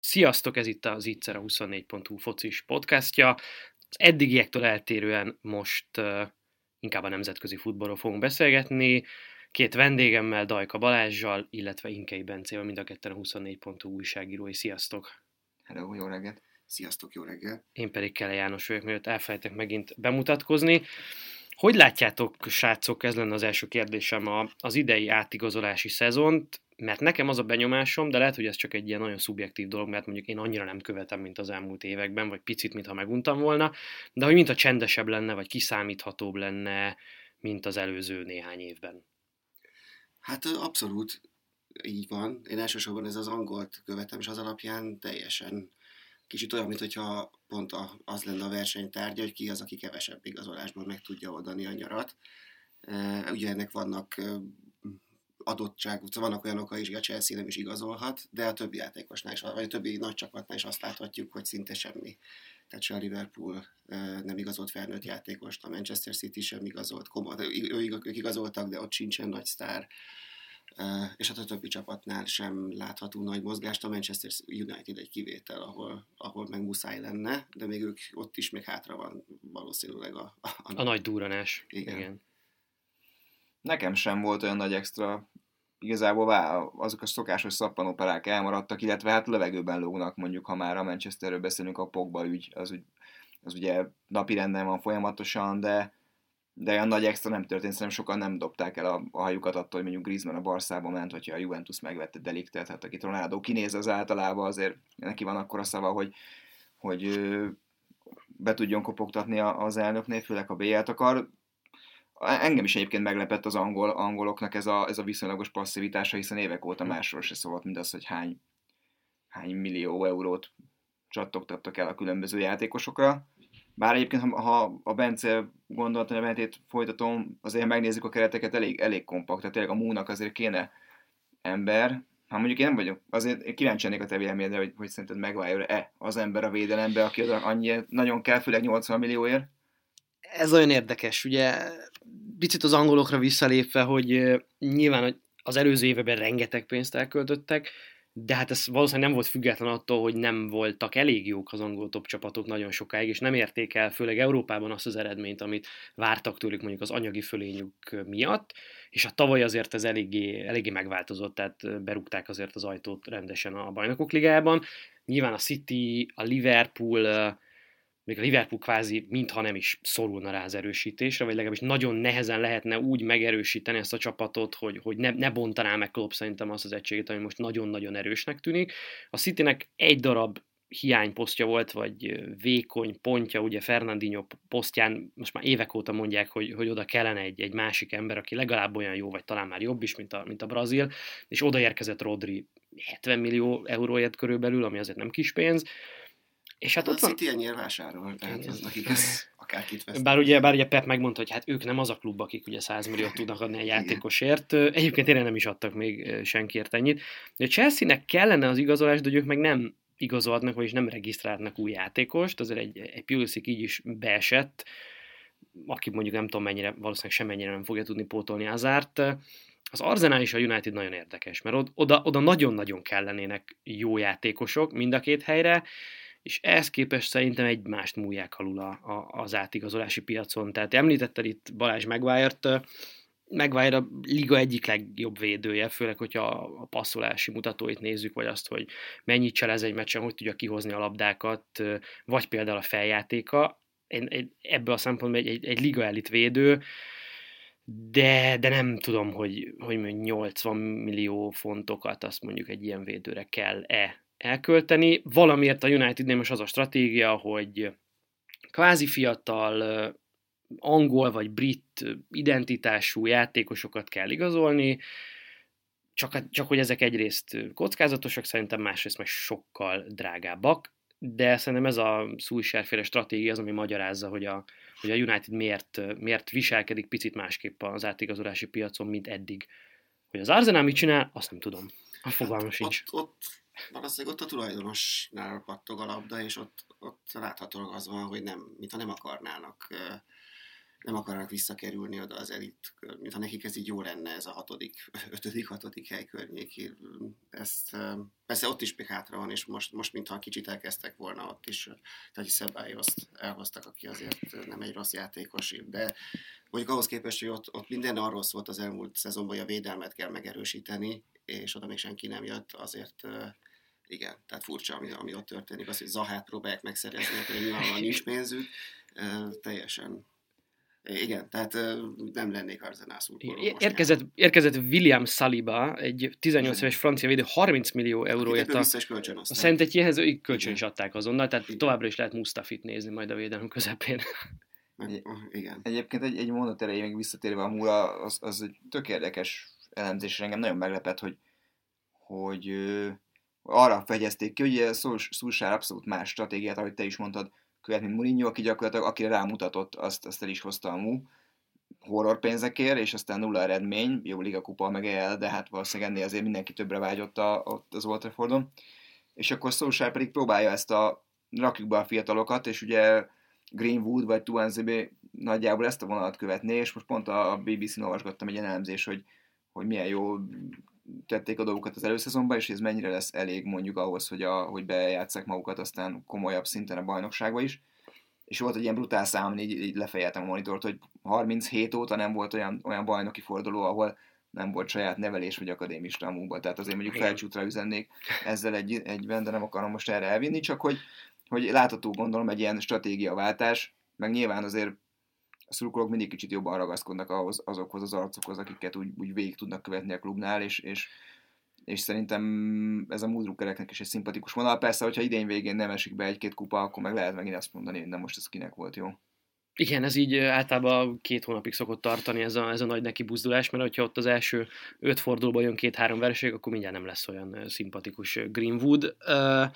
Sziasztok, ez itt az Itzer a 24.hu focis podcastja. Az eddigiektől eltérően most uh, inkább a nemzetközi futballról fogunk beszélgetni. Két vendégemmel, Dajka Balázsjal, illetve Inkei Bencével, mind a ketten a 24.hu újságírói. Sziasztok! Hello, jó reggelt! Sziasztok, jó reggelt! Én pedig Kele János vagyok, mielőtt elfelejtek megint bemutatkozni. Hogy látjátok, srácok, ez lenne az első kérdésem, a, az idei átigazolási szezont, mert nekem az a benyomásom, de lehet, hogy ez csak egy ilyen nagyon szubjektív dolog, mert mondjuk én annyira nem követem, mint az elmúlt években, vagy picit, mintha meguntam volna, de hogy mintha csendesebb lenne, vagy kiszámíthatóbb lenne, mint az előző néhány évben. Hát abszolút így van. Én elsősorban ez az angolt követem, és az alapján teljesen kicsit olyan, mintha pont az lenne a versenytárgya, hogy ki az, aki kevesebb igazolásból meg tudja oldani a nyarat. Ugye ennek vannak adottság, vannak olyan okai is, hogy a Chelsea nem is igazolhat, de a többi játékosnál is, vagy a többi nagy csapatnál is azt láthatjuk, hogy szinte semmi. Tehát se a Liverpool nem igazolt felnőtt játékost, a Manchester City sem igazolt, ők igazoltak, de ott sincsen nagy sztár. És hát a többi csapatnál sem látható nagy mozgást, a Manchester United egy kivétel, ahol, ahol meg muszáj lenne, de még ők ott is még hátra van valószínűleg a... A, a, a nagy duranás. Igen. Igen. Nekem sem volt olyan nagy extra. Igazából azok a szokásos szappanoperák elmaradtak, illetve hát levegőben lógnak, mondjuk, ha már a Manchesterről beszélünk, a Pogba ügy, az, úgy, az ugye napi renden van folyamatosan, de, de olyan nagy extra nem történt, szerintem sokan nem dobták el a, a hajukat attól, hogy mondjuk Griezmann a Barszába ment, hogyha a Juventus megvette Deliktet, hát akit Ronaldo kinéz az általában, azért neki van akkor a szava, hogy, hogy be tudjon kopogtatni az elnöknél, főleg ha BL-t akar engem is egyébként meglepett az angol, angoloknak ez a, ez a viszonylagos passzivitása, hiszen évek óta másról se szólt, mint az, hogy hány, hány millió eurót csattogtattak el a különböző játékosokra. Bár egyébként, ha, ha a Bence gondolatmenetét folytatom, azért megnézzük a kereteket, elég, elég kompakt, tehát tényleg a múnak azért kéne ember, ha mondjuk én nem vagyok, azért kíváncsi lennék a te véleményedre, hogy, hogy szerinted megváljon-e az ember a védelembe, aki oda annyi nagyon kell, főleg 80 millióért? Ez olyan érdekes, ugye picit az angolokra visszalépve, hogy nyilván az előző években rengeteg pénzt elköltöttek, de hát ez valószínűleg nem volt független attól, hogy nem voltak elég jók az angol top csapatok nagyon sokáig, és nem érték el, főleg Európában azt az eredményt, amit vártak tőlük mondjuk az anyagi fölényük miatt, és a tavaly azért ez eléggé, eléggé megváltozott, tehát berúgták azért az ajtót rendesen a bajnokok ligában. Nyilván a City, a Liverpool, még a Liverpool kvázi mintha nem is szorulna rá az erősítésre, vagy legalábbis nagyon nehezen lehetne úgy megerősíteni ezt a csapatot, hogy, hogy ne, ne bontaná meg Klopp szerintem azt az egységet, ami most nagyon-nagyon erősnek tűnik. A Citynek egy darab hiányposztja volt, vagy vékony pontja, ugye Fernandinho posztján most már évek óta mondják, hogy, hogy oda kellene egy, egy másik ember, aki legalább olyan jó, vagy talán már jobb is, mint a, mint a brazil, és oda érkezett Rodri 70 millió euróért körülbelül, ami azért nem kis pénz, és hát, hát ott van... City ennyire vásárol, tehát az nekik ez akárkit vesz. Bár ugye, bár ugye Pep megmondta, hogy hát ők nem az a klub, akik ugye 100 milliót tudnak adni egy játékosért. Egyébként tényleg nem is adtak még senkiért ennyit. De Chelsea-nek kellene az igazolás, de ők meg nem igazolhatnak, vagyis nem regisztrálnak új játékost. Azért egy, egy Pulisic így is beesett, aki mondjuk nem tudom mennyire, valószínűleg semennyire nem fogja tudni pótolni Azárt. Az Arsenal és a United nagyon érdekes, mert oda, oda nagyon-nagyon kellenének jó játékosok mind a két helyre, és ehhez képest szerintem egymást múlják alul a, a, az átigazolási piacon. Tehát említetted itt Balázs Megvájr a liga egyik legjobb védője, főleg, hogyha a passzolási mutatóit nézzük, vagy azt, hogy mennyit cselez egy meccsen, hogy tudja kihozni a labdákat, vagy például a feljátéka. Ebből a szempontból egy, egy, egy liga elit védő, de, de nem tudom, hogy, hogy 80 millió fontokat azt mondjuk egy ilyen védőre kell-e elkölteni. Valamiért a Unitednél most az a stratégia, hogy kvázi fiatal, angol vagy brit identitású játékosokat kell igazolni, csak, csak hogy ezek egyrészt kockázatosak, szerintem másrészt meg sokkal drágábbak, de szerintem ez a szújsárféle stratégia az, ami magyarázza, hogy a, hogy a United miért, miért viselkedik picit másképp az átigazolási piacon, mint eddig. Hogy az Arsenal mit csinál, azt nem tudom. A fogalma sincs. Ott, ott Valószínűleg ott a tulajdonosnál pattog a labda, és ott, ott láthatólag az van, hogy nem, mintha nem akarnának nem akarnak visszakerülni oda az elit, mintha nekik ez így jó lenne, ez a hatodik, ötödik, hatodik hely környéki. Ezt, persze ott is még hátra van, és most, most mintha kicsit elkezdtek volna ott is, tehát Szebályoszt elhoztak, aki azért nem egy rossz játékos, de mondjuk ahhoz képest, hogy ott, ott minden arról szólt az elmúlt szezonban, hogy a védelmet kell megerősíteni, és oda még senki nem jött, azért igen, tehát furcsa, ami, ami ott történik, az, hogy Zahát próbálják megszerezni, hogy nyilvánvalóan nincs pénzük, teljesen igen, tehát nem lennék Arzenál szurkoló. Érkezett, érkezett William Saliba, egy 18 éves francia védő, 30 millió euróért a, a Szent Egyéhez kölcsön is adták azonnal, tehát igen. továbbra is lehet Mustafit nézni majd a védelem közepén. Egy, igen. Egyébként egy, egy mondat erejéig visszatérve a múra, az, az egy tök érdekes elemzés, és engem nagyon meglepett, hogy, hogy arra fegyezték ki, hogy Szulsár abszolút más stratégiát, ahogy te is mondtad, követ, mint Mourinho, aki gyakorlatilag akire rámutatott, azt, azt el is hozta a mu horror pénzekért, és aztán nulla eredmény, jó liga kupa meg el, de hát valószínűleg ennél azért mindenki többre vágyott a, ott az Old Traffordon. És akkor Solskjaer pedig próbálja ezt a rakjuk be a fiatalokat, és ugye Greenwood vagy Tuanzebe nagyjából ezt a vonalat követné, és most pont a BBC-n olvasgattam egy elemzés, hogy, hogy milyen jó tették a dolgokat az előszezonban, és ez mennyire lesz elég mondjuk ahhoz, hogy, a, hogy bejátszák magukat aztán komolyabb szinten a bajnokságba is. És volt egy ilyen brutál szám, így, így lefejeltem a monitort, hogy 37 óta nem volt olyan, olyan bajnoki forduló, ahol nem volt saját nevelés vagy akadémista a Tehát azért mondjuk felcsútra üzennék ezzel egy, egyben, de nem akarom most erre elvinni, csak hogy, hogy látható gondolom egy ilyen stratégiaváltás, meg nyilván azért a szurkolók mindig kicsit jobban ragaszkodnak ahhoz, azokhoz az arcokhoz, akiket úgy, úgy végig tudnak követni a klubnál, és, és, és szerintem ez a múdrukereknek is egy szimpatikus vonal. Persze, hogyha idén végén nem esik be egy-két kupa, akkor meg lehet megint azt mondani, hogy nem most ez kinek volt jó. Igen, ez így általában két hónapig szokott tartani ez a, ez a nagy neki buzdulás, mert hogyha ott az első öt fordulóban jön két-három vereség, akkor mindjárt nem lesz olyan szimpatikus Greenwood. Uh,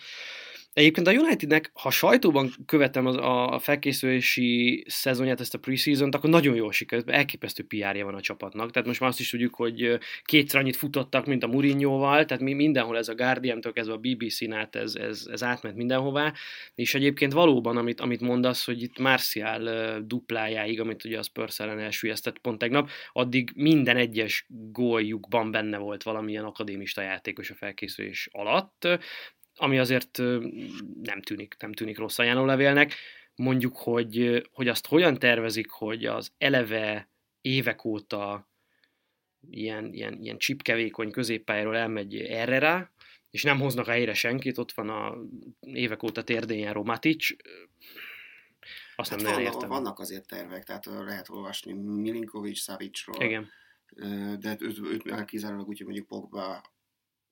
Egyébként a Unitednek, ha sajtóban követem az, a felkészülési szezonját, ezt a preseason akkor nagyon jól sikerült, elképesztő PR-ja van a csapatnak. Tehát most már azt is tudjuk, hogy kétszer annyit futottak, mint a Mourinho-val, tehát mi mindenhol ez a Guardian-től kezdve a BBC-n át ez, ez, ez átment mindenhová, és egyébként valóban, amit, amit mondasz, hogy itt Martial duplájáig, amit ugye az Spurs ellen elsüllyesztett pont tegnap, addig minden egyes góljukban benne volt valamilyen akadémista játékos a felkészülés alatt, ami azért nem tűnik, nem tűnik rossz ajánlólevélnek. Mondjuk, hogy, hogy azt hogyan tervezik, hogy az eleve évek óta ilyen, ilyen, ilyen csipkevékony középpályáról elmegy erre rá, és nem hoznak a helyre senkit, ott van a évek óta térdén járó Matic, azt hát nem vannak, értem. Vannak azért tervek, tehát lehet olvasni Milinkovic, Savicról, Igen. de őt, őt kizárólag úgy, hogy mondjuk Pogba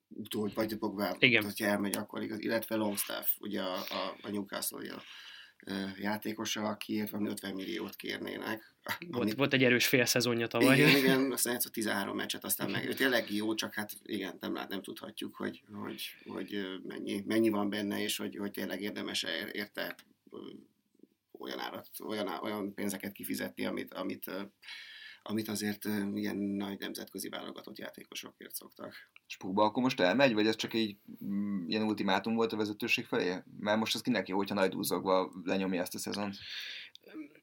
utól, vagy Pogba, Igen. hogyha elmegy, akkor igaz, illetve Longstaff, ugye a, a, a Newcastle játékosa, akiért van 50 milliót kérnének. Volt, amit... volt egy erős fél szezonja tavaly. Igen, igen, aztán játszott 13 meccset, aztán meg tényleg jó, csak hát igen, nem, nem tudhatjuk, hogy, hogy, hogy mennyi, mennyi van benne, és hogy, hogy tényleg érdemes érte olyan, árat, olyan, olyan pénzeket kifizetni, amit, amit amit azért ilyen nagy nemzetközi válogatott játékosokért szoktak. És Pugba akkor most elmegy, vagy ez csak egy mm, ilyen ultimátum volt a vezetőség felé? Mert most az kinek jó, hogyha nagy dúzogva lenyomja ezt a szezont?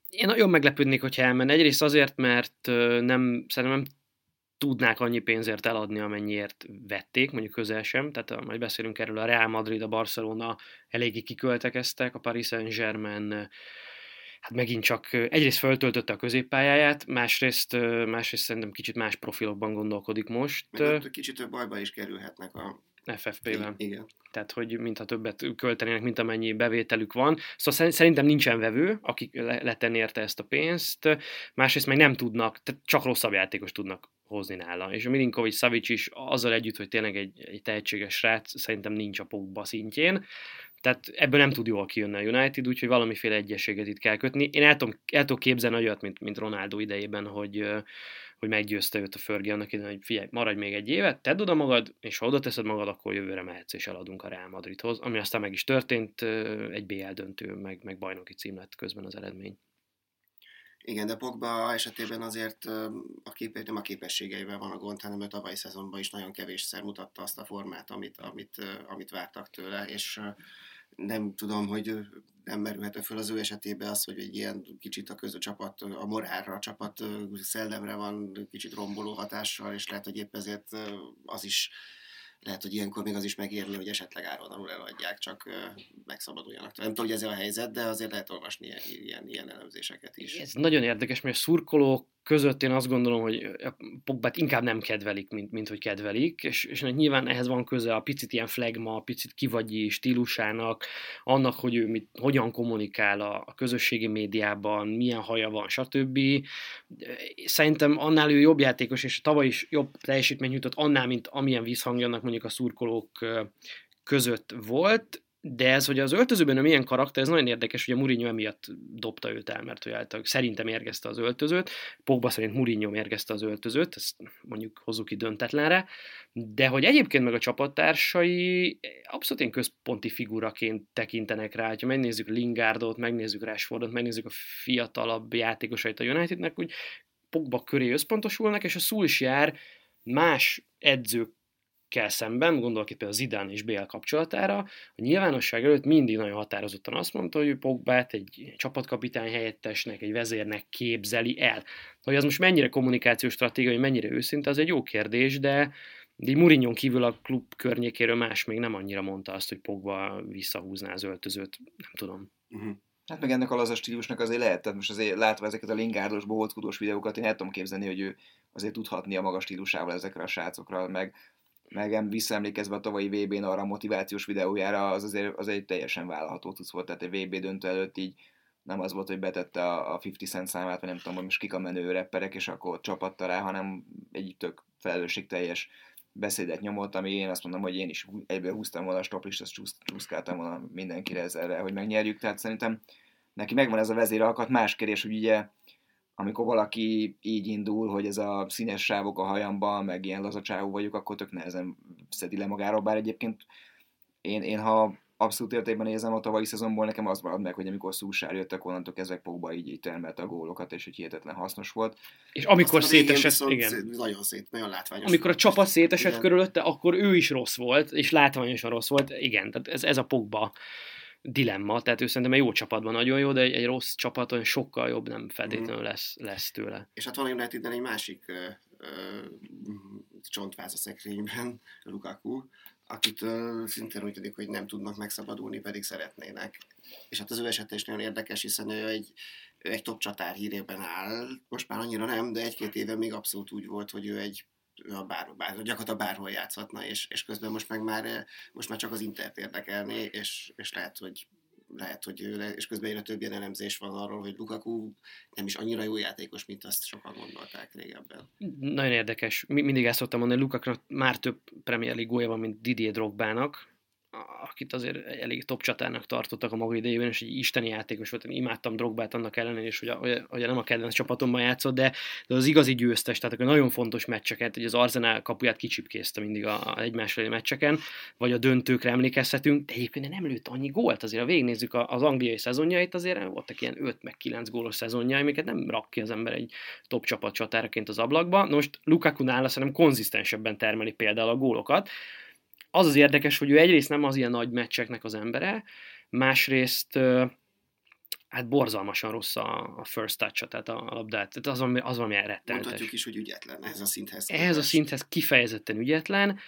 Én nagyon meglepődnék, hogyha elmenne. Egyrészt azért, mert nem, szerintem nem tudnák annyi pénzért eladni, amennyiért vették, mondjuk közel sem, tehát majd beszélünk erről, a Real Madrid, a Barcelona eléggé kiköltekeztek, a Paris Saint-Germain hát megint csak egyrészt föltöltötte a középpályáját, másrészt, másrészt szerintem kicsit más profilokban gondolkodik most. Meg kicsit több bajba is kerülhetnek a FFP-ben. Igen. Tehát, hogy mintha többet költenének, mint amennyi bevételük van. Szóval szerintem nincsen vevő, aki letenni érte ezt a pénzt. Másrészt meg nem tudnak, tehát csak rosszabb játékos tudnak hozni nála. És a Milinkovic Savic is azzal együtt, hogy tényleg egy, egy tehetséges srác, szerintem nincs a Pogba szintjén. Tehát ebből nem tud jól kijönni a United, úgyhogy valamiféle egyességet itt kell kötni. Én el tudom, el tudom képzelni olyat, mint, mint Ronaldo idejében, hogy, hogy meggyőzte őt a Fergie annak idején, hogy figyelj, maradj még egy évet, tedd oda magad, és ha oda teszed magad, akkor jövőre mehetsz és eladunk a Real Madridhoz, ami aztán meg is történt, egy BL döntő, meg, meg bajnoki cím lett közben az eredmény. Igen, de Pogba esetében azért a kép, nem a képességeivel van a gond, hanem a tavalyi szezonban is nagyon kevésszer mutatta azt a formát, amit, amit, amit vártak tőle, és nem tudom, hogy nem merülhet föl az ő esetében az, hogy egy ilyen kicsit a közö csapat, a morálra, a csapat szellemre van kicsit romboló hatással, és lehet, hogy épp ezért az is lehet, hogy ilyenkor még az is megérni, hogy esetleg áron eladják, csak megszabaduljanak. Nem tudom, hogy ez a helyzet, de azért lehet olvasni ilyen, ilyen, ilyen elemzéseket is. Ez nagyon érdekes, mert a szurkolók között én azt gondolom, hogy a Pogbát inkább nem kedvelik, mint, mint hogy kedvelik, és, és nyilván ehhez van köze a picit ilyen flagma, a picit kivagyi stílusának, annak, hogy ő mit, hogyan kommunikál a, a közösségi médiában, milyen haja van, stb. Szerintem annál ő jobb játékos, és tavaly is jobb teljesítmény nyújtott annál, mint amilyen visszhangjanak mondjuk a szurkolók között volt, de ez, hogy az öltözőben nem ilyen karakter, ez nagyon érdekes, hogy a Mourinho emiatt dobta őt el, mert hogy által szerintem érgezte az öltözőt, Pogba szerint Mourinho mérgezte az öltözőt, ezt mondjuk hozzuk ki döntetlenre, de hogy egyébként meg a csapattársai abszolút ilyen központi figuraként tekintenek rá, ha megnézzük Lingardot, megnézzük Rashfordot, megnézzük a fiatalabb játékosait a Unitednek, úgy Pogba köré összpontosulnak, és a Szulsjár más edzők kell szemben, gondolok itt például Zidane és BL kapcsolatára, a nyilvánosság előtt mindig nagyon határozottan azt mondta, hogy Pogbát egy csapatkapitány helyettesnek, egy vezérnek képzeli el. Hogy az most mennyire kommunikációs stratégia, hogy mennyire őszinte, az egy jó kérdés, de de Mourinho kívül a klub környékéről más még nem annyira mondta azt, hogy Pogba visszahúzná az öltözőt, nem tudom. Uh-huh. Hát meg ennek a laza stílusnak azért lehet, tehát most azért látva ezeket a lingárdos, bohóckodós videókat, én el tudom képzelni, hogy ő azért tudhatni a magas stílusával ezekre a srácokra, meg meg visszaemlékezve a tavalyi VB-n arra a motivációs videójára, az azért az egy teljesen vállalható tudsz volt, tehát egy VB döntő előtt így nem az volt, hogy betette a, 50 Cent számát, vagy nem tudom, hogy most kik a menő repperek, és akkor csapatta rá, hanem egy tök felelősségteljes beszédet nyomott, ami én azt mondom, hogy én is egyből húztam volna a stoplist, azt csúszkáltam volna mindenkire ezzel, hogy megnyerjük, tehát szerintem neki megvan ez a vezéralkat, más kérdés, hogy ugye amikor valaki így indul, hogy ez a színes sávok a hajamban, meg ilyen lazacsávú vagyok, akkor tök nehezen szedi le magáról, bár egyébként én, én ha abszolút értékben nézem a tavalyi szezonból, nekem az marad meg, hogy amikor Szúsár jöttek, onnantól kezdve Pogba így, így termelte a gólokat, és hogy hihetetlen hasznos volt. És amikor szétesett, igen. Nagyon szét, nagyon látványos. Amikor a csapat szétesett igen. körülötte, akkor ő is rossz volt, és látványosan rossz volt, igen, tehát ez, ez a Pogba dilemma, tehát ő szerintem egy jó csapatban nagyon jó, de egy, egy rossz csapaton sokkal jobb nem feltétlenül mhm. lesz, lesz tőle. És hát van united egy másik ö, ö, csontváz a szekrényben, Lukaku, akit szintén úgy tűnik, hogy nem tudnak megszabadulni, pedig szeretnének. És hát az ő eset is nagyon érdekes, hiszen ő egy, ő egy top csatár hírében áll, most már annyira nem, de egy-két éve még abszolút úgy volt, hogy ő egy a bár, bár, gyakorlatilag bárhol játszhatna, és, és közben most meg már, most már csak az Intert érdekelné, és, és lehet, hogy lehet, hogy és közben egyre több ilyen elemzés van arról, hogy Lukaku nem is annyira jó játékos, mint azt sokan gondolták régebben. Nagyon érdekes. Mindig ezt szoktam mondani, Lukaku már több Premier League van, mint Didier Drogbának, akit azért elég top csatának tartottak a maga idejében, és egy isteni játékos volt, én imádtam Drogbát annak ellenére, és hogy, a, hogy, nem a kedvenc csapatomban játszott, de, de az igazi győztes, tehát akkor nagyon fontos meccseket, hogy az Arsenal kapuját kicsipkézte mindig a, a egymás meccseken, vagy a döntőkre emlékezhetünk, de egyébként nem lőtt annyi gólt, azért ha végignézzük az angliai szezonjait, azért voltak ilyen 5 meg 9 gólos szezonjai, amiket nem rak ki az ember egy top csapat csatáraként az ablakba. Most Lukaku nála szerintem konzisztensebben termeli például a gólokat, az az érdekes, hogy ő egyrészt nem az ilyen nagy meccseknek az embere, másrészt hát borzalmasan rossz a, a first touch tehát a, a labdát, tehát az, ami, az valami rettenetes. Mondhatjuk is, hogy ügyetlen ehhez a szinthez. Ehhez a szinthez kifejezetten ügyetlen,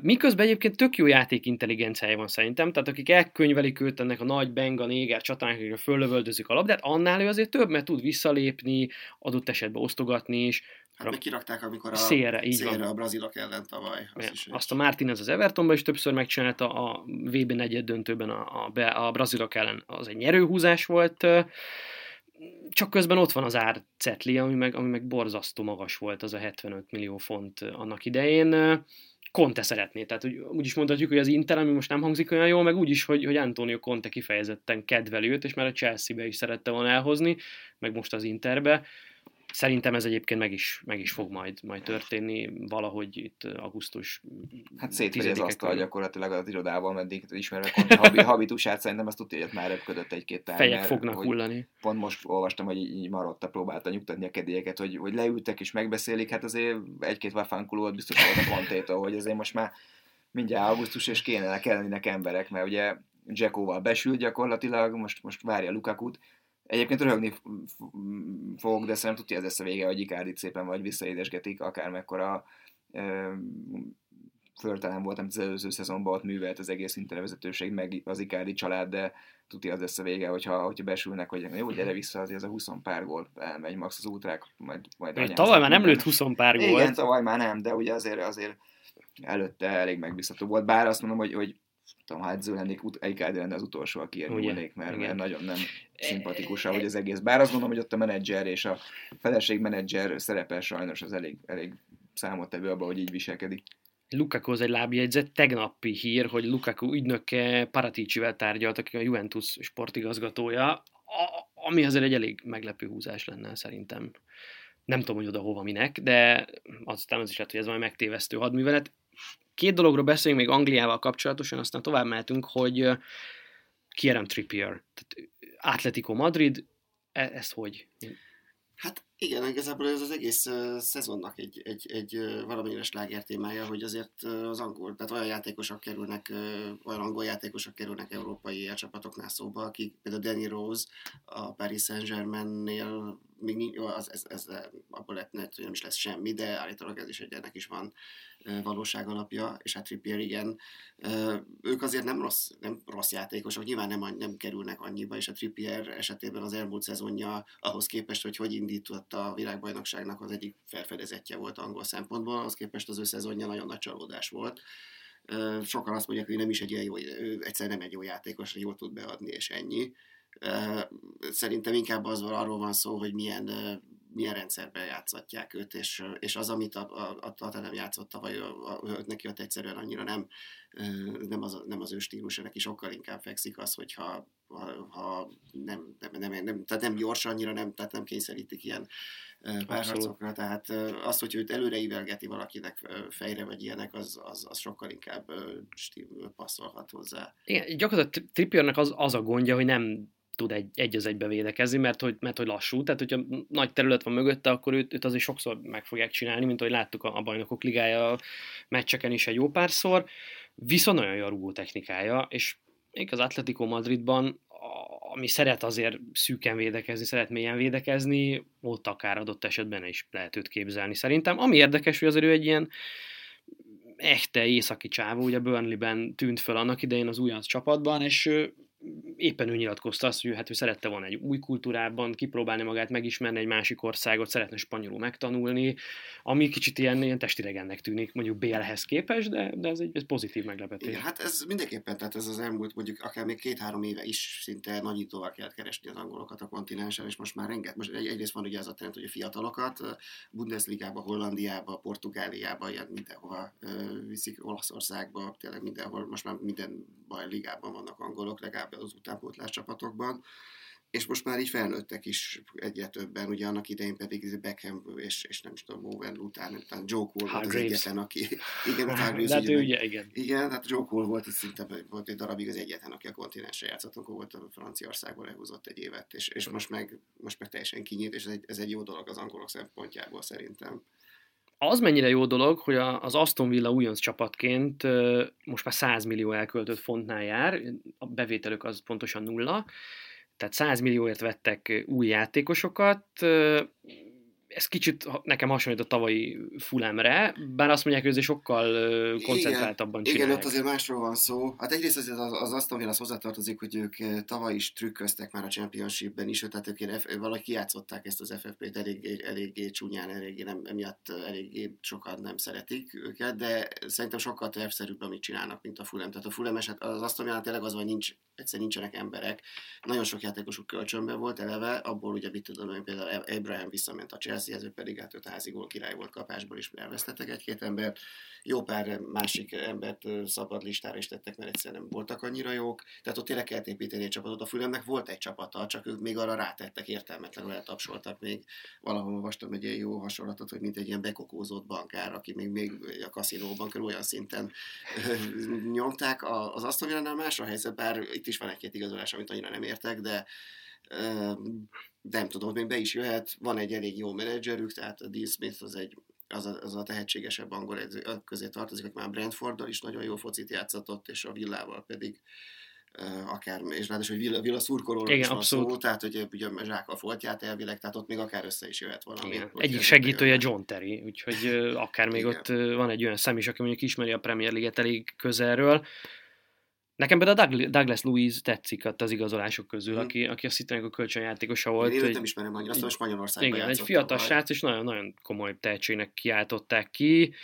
Miközben egyébként tök jó játék intelligenciája van szerintem, tehát akik elkönyvelik őt ennek a nagy benga néger csatának, akik föllövöldözik a labdát, annál ő azért több, mert tud visszalépni, adott esetben osztogatni is. Hát meg kirakták, amikor a szélre, így szélre van. a brazilok ellen tavaly. Az is azt a Martinez az Evertonban is többször megcsinálta, a VB negyed döntőben a, a, a brazilok ellen az egy nyerőhúzás volt, csak közben ott van az árcetli, ami meg, ami meg borzasztó magas volt, az a 75 millió font annak idején Conte szeretné. Tehát úgy, úgy is mondhatjuk, hogy az Inter, ami most nem hangzik olyan jól, meg úgy is, hogy, hogy Antonio Conte kifejezetten kedveli őt, és már a Chelsea-be is szerette volna elhozni, meg most az Interbe. Szerintem ez egyébként meg is, meg is fog majd, majd történni valahogy itt augusztus Hát szétvegy az asztal gyakorlatilag az irodában, meddig ismerve habi, habitusát, szerintem azt tudja, hogy már röpködött egy-két pár. Fejek fognak hullani. Pont most olvastam, hogy így Marotta próbálta nyugtatni a kedélyeket, hogy, hogy leültek és megbeszélik, hát azért egy-két vafánkuló biztos volt a Contétól, hogy azért most már mindjárt augusztus, és kéne lennének emberek, mert ugye Jackóval besült gyakorlatilag, most, most várja Lukakut, Egyébként röhögni fogok, de szerintem tudja ez lesz a vége, hogy Ikárdit szépen vagy visszaédesgetik, akármekkora föltelen volt, amit az előző szezonban ott művelt az egész intervezetőség, meg az Ikádi család, de tudja az lesz a vége, hogyha, hogyha besülnek, hogy jó, gyere vissza, azért az a 20 pár gól elmegy max az útrák, majd, majd Tavaly már nem lőtt 20 pár gól. Igen, tavaly már nem, de ugye azért, azért előtte elég megbízható volt, bár azt mondom, hogy, hogy tudom, ha edző lennék, Eikádi lenne az utolsó, aki érvülnék, mert, mert nagyon nem szimpatikus, ahogy az egész. Bár azt gondolom, hogy ott a menedzser és a feleség menedzser szerepe sajnos az elég, elég számottevő abban, hogy így viselkedik. Lukaku az egy lábjegyzet, tegnapi hír, hogy Lukaku ügynöke Paraticivel tárgyalt, aki a Juventus sportigazgatója, ami azért egy elég meglepő húzás lenne szerintem. Nem tudom, hogy oda hova minek, de aztán az is lehet, hogy ez majd megtévesztő hadművelet. Két dologról beszéljünk még Angliával kapcsolatosan, aztán tovább mehetünk, hogy Kieran Trippier, tehát Atletico Madrid, e- ez hogy? Hát igen, igazából ez az egész uh, szezonnak egy, egy, egy uh, valamilyen sláger témája, hogy azért uh, az angol, tehát olyan játékosok kerülnek, olyan angol játékosok kerülnek európai csapatoknál szóba, akik például Danny Rose a Paris Saint-Germainnél még az, ez, ez, abból lehetne, hogy nem is lesz semmi, de állítólag ez is egy ennek is van valóság alapja, és hát Trippier igen, ők azért nem rossz, nem rossz játékosok, nyilván nem, nem kerülnek annyiba, és a Trippier esetében az elmúlt szezonja ahhoz képest, hogy hogy indított a világbajnokságnak az egyik felfedezetje volt angol szempontból, ahhoz képest az ő szezonja nagyon nagy csalódás volt. Sokan azt mondják, hogy nem is egy ilyen jó, ő egyszer nem egy jó játékos, jól tud beadni, és ennyi. Szerintem inkább az arról van szó, hogy milyen milyen rendszerben játszatják őt, és, és az, amit a, a, a Tottenham játszott tavaly, neki ott egyszerűen annyira nem, nem, az, nem az ő stílusa, neki sokkal inkább fekszik az, hogyha ha, ha nem, nem, nem, nem, tehát nem gyors annyira, nem, tehát nem kényszerítik ilyen párharcokra, tehát az, hogy őt előre valakinek fejre, vagy ilyenek, az, az, az sokkal inkább passzolhat hozzá. Igen, gyakorlatilag Trippiernek az, az a gondja, hogy nem tud egy, egy az egybe védekezni, mert hogy, mert hogy lassú, tehát hogyha nagy terület van mögötte, akkor őt, őt azért sokszor meg fogják csinálni, mint ahogy láttuk a, a bajnokok ligája meccseken is egy jó párszor, viszont nagyon jó a rúgó technikája, és még az Atletico Madridban, ami szeret azért szűken védekezni, szeret mélyen védekezni, ott akár adott esetben is lehet őt képzelni szerintem. Ami érdekes, hogy azért ő egy ilyen echte északi csávó, ugye Burnley-ben tűnt föl annak idején az újonc csapatban, és éppen ő nyilatkozta azt, hogy hát ő szerette volna egy új kultúrában kipróbálni magát, megismerni egy másik országot, szeretne spanyolul megtanulni, ami kicsit ilyen, ilyen testidegennek tűnik, mondjuk BL-hez képest, de, de ez egy ez pozitív meglepetés. Igen, hát ez mindenképpen, tehát ez az elmúlt mondjuk akár még két-három éve is szinte nagyítóval kellett keresni az angolokat a kontinensen, és most már renget, most egy, egyrészt van ugye ez a trend, hogy a fiatalokat Bundesligába, Hollandiába, Portugáliába, ilyen mindenhova viszik, Olaszországba, tényleg mindenhol, most már minden baj ligában vannak angolok, legalább az utánpótlás csapatokban, és most már így felnőttek is egyre többen, ugye annak idején pedig Beckham és, és nem is tudom, Owen után, után Joe Cole volt az egyetlen, aki... Igen, Hargreaves, hát ugye, ugye, igen. Igen, hát Joe Cole volt, szinte volt egy darabig az egyetlen, aki a kontinensre játszott, akkor volt a Franciaországból lehúzott egy évet, és, és most, meg, most meg teljesen kinyílt, és ez egy, ez egy jó dolog az angolok szempontjából szerintem az mennyire jó dolog, hogy az Aston Villa újonc csapatként most már 100 millió elköltött fontnál jár, a bevételük az pontosan nulla, tehát 100 millióért vettek új játékosokat, ez kicsit nekem hasonlít a tavalyi Fulemre, bár azt mondják, hogy ez sokkal koncentráltabban igen, csinálják. Igen, ott azért másról van szó. Hát egyrészt az, az, az Aston Villa az hozzátartozik, hogy ők tavaly is trükköztek már a Championshipben is, tehát ők valahogy kijátszották ezt az FFP-t eléggé, eléggé csúnyán, eléggé nem, emiatt eléggé sokan nem szeretik őket, de szerintem sokkal tervszerűbb, amit csinálnak, mint a Fulem. Tehát a Fulem eset, az Aston Villa tényleg az, hogy nincs, egyszer nincsenek emberek. Nagyon sok játékosuk kölcsönben volt eleve, abból ugye mit tudom, hogy például Abraham visszament a Chelsea Ez pedig hát öt házi gól király volt kapásból is, elvesztettek egy-két embert. Jó pár másik embert szabad listára is tettek, mert egyszerűen nem voltak annyira jók. Tehát ott tényleg kellett építeni egy csapatot. A Fülemnek volt egy csapata, csak ők még arra rátettek, értelmetlenül eltapsoltak még. Valahol olvastam egy ilyen jó hasonlatot, hogy mint egy ilyen bekokózott bankár, aki még, még a kaszinóban kell olyan szinten nyomták. Az Aston Villánál más a helyzet, bár itt is van egy-két igazolás, amit annyira nem értek, de nem tudom, még be is jöhet, van egy elég jó menedzserük, tehát a Dean Smith az egy az a, az a tehetségesebb angol edző közé tartozik, aki már Brentforddal is nagyon jó focit játszatott, és a Villával pedig uh, akár, és ráadásul, hogy Villa, Villa szurkolóról Igen, is van abszolút. szó, tehát hogy ugye zsákkal foltját elvileg, tehát ott még akár össze is jöhet valami. Igen. Egyik segítője. John Terry, úgyhogy ö, akár még Igen. ott ö, van egy olyan szem is, aki mondjuk ismeri a Premier League-et elég közelről. Nekem például a Doug- Douglas Louise tetszik az igazolások közül, Mhm. aki, aki a city a kölcsönjátékosa Én volt. őt egy- nem ismerem annyira, azt most Spanyolországban igen, egy fiatal tavaly. srác, és nagyon-nagyon komoly tehetségnek kiáltották ki.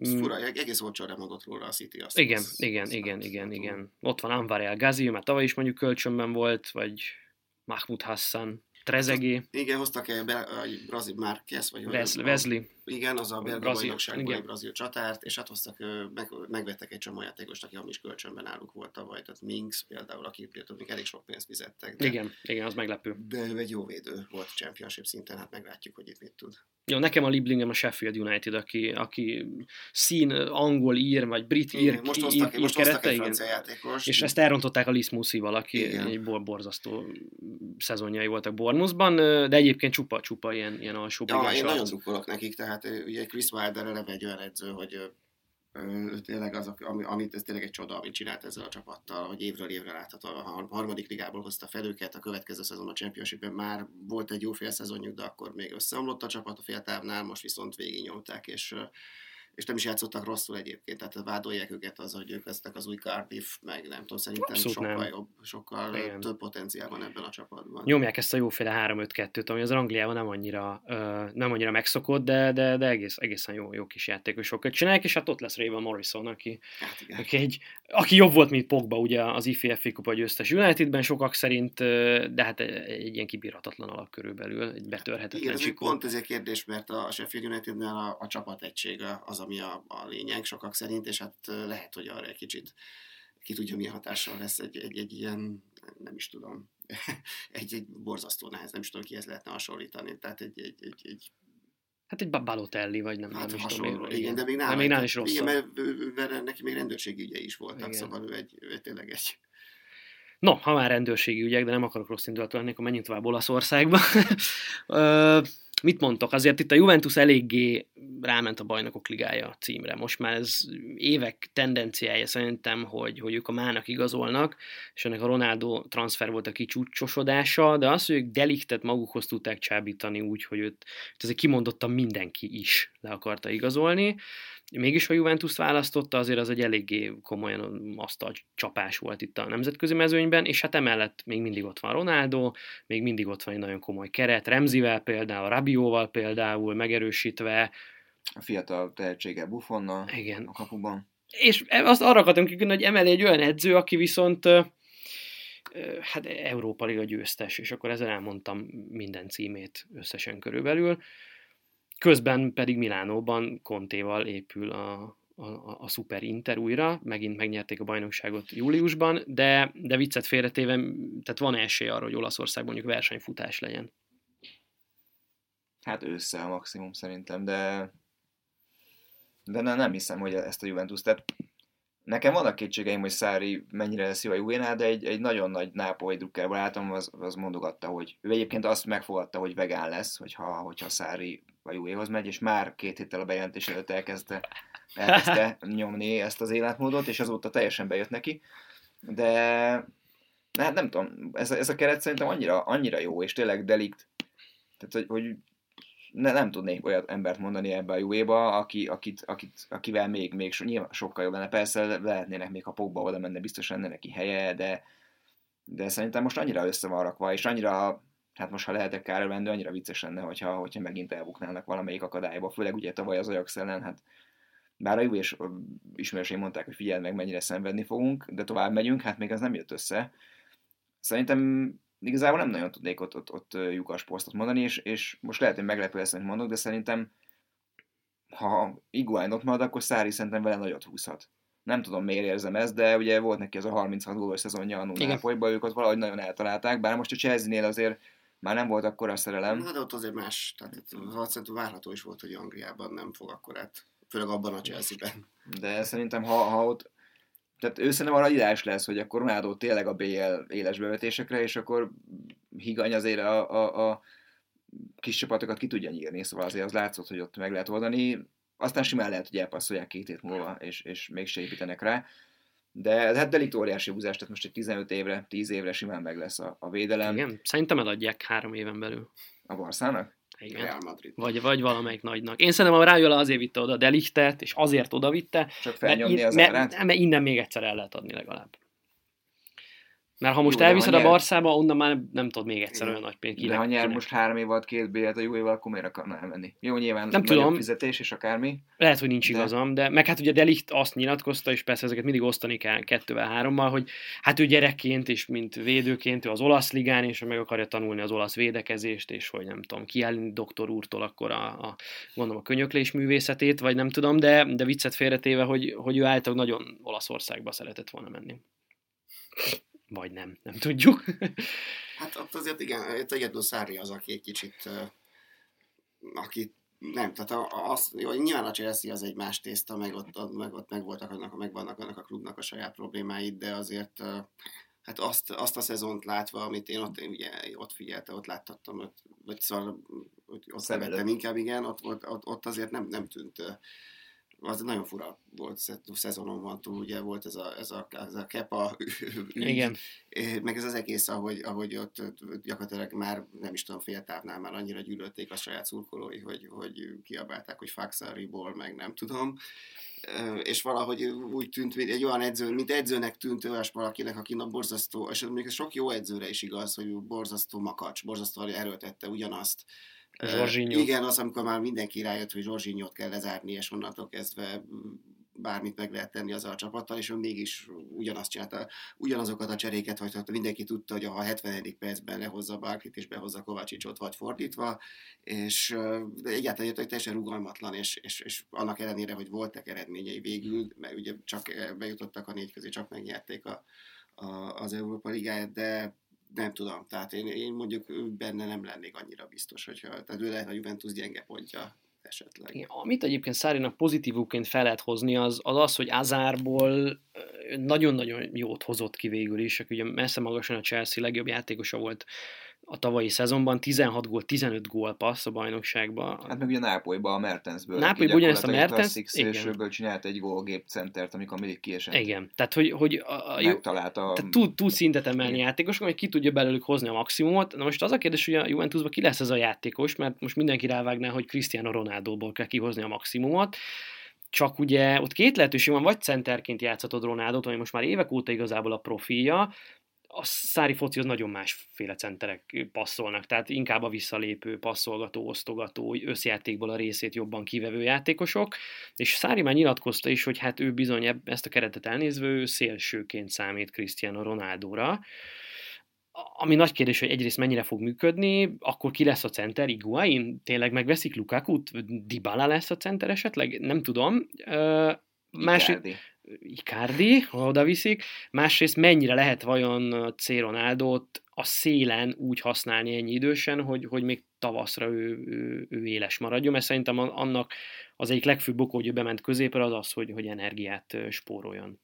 Ez Mm, fura, egész olcsón mondott róla a City. Azt Igen, azt- igen, azt igen, nem igen, tudom. igen. Ott van Anwar El Ghazi, már tavaly is mondjuk kölcsönben volt, vagy Mahmoud Hassan, Trezegé, Igen, hoztak egy brazil Márquez, vagy Wesley, Wesley. Igen, az a belga bajnokságból egy brazil csatárt, és hát hoztak, meg, megvettek egy csomó játékost, aki hamis kölcsönben náluk volt tavaly, tehát Minx például, aki még elég sok pénzt fizettek. De, Igen, igen, az meglepő. de ő egy jó védő volt championship szinten, hát meglátjuk, hogy itt mit tud. Jó, nekem a Lieblingem a Sheffield United, aki, aki szín, angol, ír, vagy brit ír, Igen, most hoztak, ír most kerete, egy igen. játékos. És ezt elrontották a Liz Musival, aki Igen. egy bor- borzasztó szezonjai voltak Bournemouthban, de egyébként csupa-csupa ilyen, ilyen alsó Ja, én nagyon drukkolok nekik, tehát ö, ugye Chris Wilder eleve egy olyan edző, hogy tényleg az, ami, amit ez tényleg egy csoda, amit csinált ezzel a csapattal, hogy évről évre látható, a har- harmadik ligából hozta fel őket, a következő szezon a Championshipben már volt egy jó fél szezonjuk, de akkor még összeomlott a csapat a féltávnál, most viszont végignyomták, és és nem is játszottak rosszul egyébként, tehát vádolják őket az, hogy ők lesznek az új Cardiff, meg nem tudom, szerintem Abszolút sokkal nem. jobb, sokkal Igen. több potenciál van ebben a csapatban. Nyomják ezt a jóféle 3-5-2-t, ami az Angliában nem annyira, ö, nem annyira megszokott, de, de, de egész, egészen jó, jó kis játékosokat csinálják, és hát ott lesz Raven Morrison, aki, Hát igen. aki, egy, aki jobb volt, mint Pogba ugye az IFF kupa győztes Unitedben sokak szerint, de hát egy ilyen kibírhatatlan alak körülbelül, egy Igen, betörhetetlen ez egy csikó. pont ez egy kérdés, mert a Sheffield Unitednál a, a csapategysége az, ami a, a lényeg sokak szerint, és hát lehet, hogy arra egy kicsit ki tudja, milyen hatással lesz egy, egy, egy ilyen, nem is tudom, egy, egy borzasztó nehéz, nem is tudom, kihez lehetne hasonlítani. Tehát egy, egy, egy, egy Hát egy Balotelli, vagy nem, hát nem is tudom. igen, de még de nála, még nál is rosszabb. Igen, mert, mert neki még rendőrségi ügyei is voltak, Igen. szóval ő egy, ő tényleg egy No, ha már rendőrségi ügyek, de nem akarok rossz indulatú lenni, akkor menjünk tovább Olaszországba. Mit mondtok? Azért itt a Juventus eléggé ráment a bajnokok ligája címre. Most már ez évek tendenciája szerintem, hogy, hogy ők a mának igazolnak, és ennek a Ronaldo transfer volt a kicsúcsosodása, de az, hogy ők deliktet magukhoz tudták csábítani úgy, hogy őt, azért kimondottan mindenki is le akarta igazolni. Mégis a Juventus választotta, azért az egy eléggé komolyan asztal csapás volt itt a nemzetközi mezőnyben, és hát emellett még mindig ott van Ronaldo, még mindig ott van egy nagyon komoly keret, Remzivel például, Rabióval például megerősítve, A fiatal tehetsége Buffonnal igen. a kapuban. És azt arra akartam kikülni, hogy emellé egy olyan edző, aki viszont hát Európa Liga győztes, és akkor ezzel elmondtam minden címét összesen körülbelül. Közben pedig Milánóban Kontéval épül a, a, a, Super Inter újra, megint megnyerték a bajnokságot júliusban, de, de viccet félretéve, tehát van esély arra, hogy Olaszországban mondjuk versenyfutás legyen. Hát ősszel a maximum szerintem, de de ne, nem hiszem, hogy ezt a Juventus, tehát nekem vannak kétségeim, hogy Szári mennyire lesz jó a Juvénál, de egy, egy nagyon nagy nápolyi drukker barátom az, az mondogatta, hogy ő egyébként azt megfogadta, hogy vegán lesz, hogyha, hogyha Szári a Juvéhoz megy, és már két héttel a bejelentés előtt elkezdte, elkezdte nyomni ezt az életmódot, és azóta teljesen bejött neki, de hát nem tudom, ez, ez a keret szerintem annyira, annyira jó, és tényleg delikt, tehát hogy, hogy ne, nem tudnék olyat embert mondani ebbe a juvéba, aki, akit, akit, akivel még, még so, nyilván sokkal jobb lenne. Persze lehetnének még, ha Pogba oda menne, biztos lenne neki helye, de, de szerintem most annyira össze van rakva, és annyira, hát most ha lehetek kárölendő, annyira vicces lenne, hogyha, hogyha megint elbuknának valamelyik akadályba, főleg ugye tavaly az Ajax ellen, hát bár a jó és ismerőseim mondták, hogy figyeld meg, mennyire szenvedni fogunk, de tovább megyünk, hát még az nem jött össze. Szerintem igazából nem nagyon tudnék ott, ott, ott lyukas posztot mondani, és, és most lehet, hogy meglepő lesz, amit mondok, de szerintem ha Iguain ott marad, akkor Szári szerintem vele nagyot húzhat. Nem tudom, miért érzem ezt, de ugye volt neki ez a 36 gólos szezonja a Nápolyban, ők ott valahogy nagyon eltalálták, bár most a Chelsea-nél azért már nem volt akkor a szerelem. Hát ott azért más, tehát ott várható is volt, hogy Angliában nem fog akkor át, főleg abban a Chelsea-ben. De szerintem, ha, ha ott tehát ő szerintem arra ideális lesz, hogy akkor Ronaldo tényleg a BL éles bevetésekre, és akkor higany azért a, a, a kis csapatokat ki tudja nyírni, szóval azért az látszott, hogy ott meg lehet oldani. Aztán simán lehet, hogy elpasszolják két hét múlva, és, és mégse építenek rá. De hát delikt óriási húzás, tehát most egy 15 évre, 10 évre simán meg lesz a, a védelem. Igen, szerintem eladják három éven belül. A Barszának? Igen. Real Madrid. Vagy, vagy valamelyik nagynak. Én szerintem a Rájola azért vitte oda Delichtet, és azért oda vitte. Csak felnyomni az mert, árát? Mert, mert innen még egyszer el lehet adni legalább. Mert ha most Jó, elviszed a Barszába, onnan már nem tudod még egyszer olyan nagy pénzt De ha nyer most három év alatt két bélet a év akkor miért akarna elmenni? Jó, nyilván nem tudom. fizetés és akármi. Lehet, hogy nincs de... igazam, de meg hát ugye Delicht azt nyilatkozta, és persze ezeket mindig osztani kell kettővel, hárommal, hogy hát ő gyerekként és mint védőként ő az olasz ligán, és meg akarja tanulni az olasz védekezést, és hogy nem tudom, kiállni doktor úrtól akkor a, a gondolom a könyöklés művészetét, vagy nem tudom, de, de viccet félretéve, hogy, hogy ő általában nagyon Olaszországba szeretett volna menni. Vagy nem, nem tudjuk. hát ott azért igen, itt egyedül Szári az, aki egy kicsit, aki nem, tehát az, jó, nyilván a Chelsea az egy más tészta, meg ott, meg ott meg voltak annak, meg vannak annak a klubnak a saját problémáid, de azért hát azt, azt a szezont látva, amit én ott, én ugye, ott figyelte, ott láttattam, vagy szóval ott szerettem inkább, igen, ott, ott, ott, ott azért nem, nem tűnt az nagyon fura volt szezonon van túl, ugye volt ez a, ez a, ez a kepa ügy, Igen. meg ez az egész, ahogy, ahogy ott gyakorlatilag már nem is tudom, fél távnál már annyira gyűlölték a saját szurkolói, hogy, hogy kiabálták, hogy Faxariból, meg nem tudom. És valahogy úgy tűnt, mint egy olyan edző, mint edzőnek tűnt olyas valakinek, aki a borzasztó, és még sok jó edzőre is igaz, hogy borzasztó makacs, borzasztó erőltette ugyanazt, Zsorzsinyó. Igen, az, amikor már mindenki rájött, hogy Zsorzsinyót kell lezárni, és onnantól kezdve bármit meg lehet tenni azzal a csapattal, és ő mégis ugyanazt csinálta, ugyanazokat a cseréket hagyhatta, mindenki tudta, hogy a 70. percben lehozza bárkit, és behozza Kovácsicsot, vagy fordítva, és de egyáltalán jött, hogy teljesen rugalmatlan, és, és, és, annak ellenére, hogy voltak eredményei végül, mert ugye csak bejutottak a négy közé, csak megnyerték a, a, az Európa Ligáját, de nem tudom, tehát én, én mondjuk benne nem lennék annyira biztos, hogyha, tehát ő lehet a Juventus gyenge pontja esetleg. Igen, amit egyébként Szárinak pozitívúként fel lehet hozni, az az, az hogy Azárból nagyon-nagyon jót hozott ki végül is, aki ugye messze magasan a Chelsea legjobb játékosa volt a tavalyi szezonban 16 gól, 15 gól passz a bajnokságban. Hát meg ugye Nápolyban a Mertensből. Nápolyban ugyanezt a Mertens, igen. csinált egy gólgép centert, amikor mindig kiesett. Igen, tehát hogy, hogy a, a, Megtalálta. Tehát tud, tud szintet emelni játékosok, hogy ki tudja belőlük hozni a maximumot. Na most az a kérdés, hogy a Juventusban ki lesz ez a játékos, mert most mindenki rávágná, hogy Cristiano Ronaldo-ból kell kihozni a maximumot csak ugye ott két lehetőség van, vagy centerként játszhatod Ronaldot, ami most már évek óta igazából a profilja, a szári foci az nagyon másféle centerek passzolnak, tehát inkább a visszalépő, passzolgató, osztogató, összjátékból a részét jobban kivevő játékosok, és Szári már nyilatkozta is, hogy hát ő bizony ezt a keretet elnézve, ő szélsőként számít Cristiano Ronaldóra, ami nagy kérdés, hogy egyrészt mennyire fog működni, akkor ki lesz a center, Iguain? Tényleg megveszik Lukaku-t? Dybala lesz a center esetleg? Nem tudom. Másik, Icardi, ha oda viszik, másrészt mennyire lehet vajon C. Ronaldo-t a szélen úgy használni ennyi idősen, hogy, hogy még tavaszra ő, ő, ő éles maradjon, mert szerintem annak az egyik legfőbb okó, hogy ő bement középre, az az, hogy, hogy energiát spóroljon.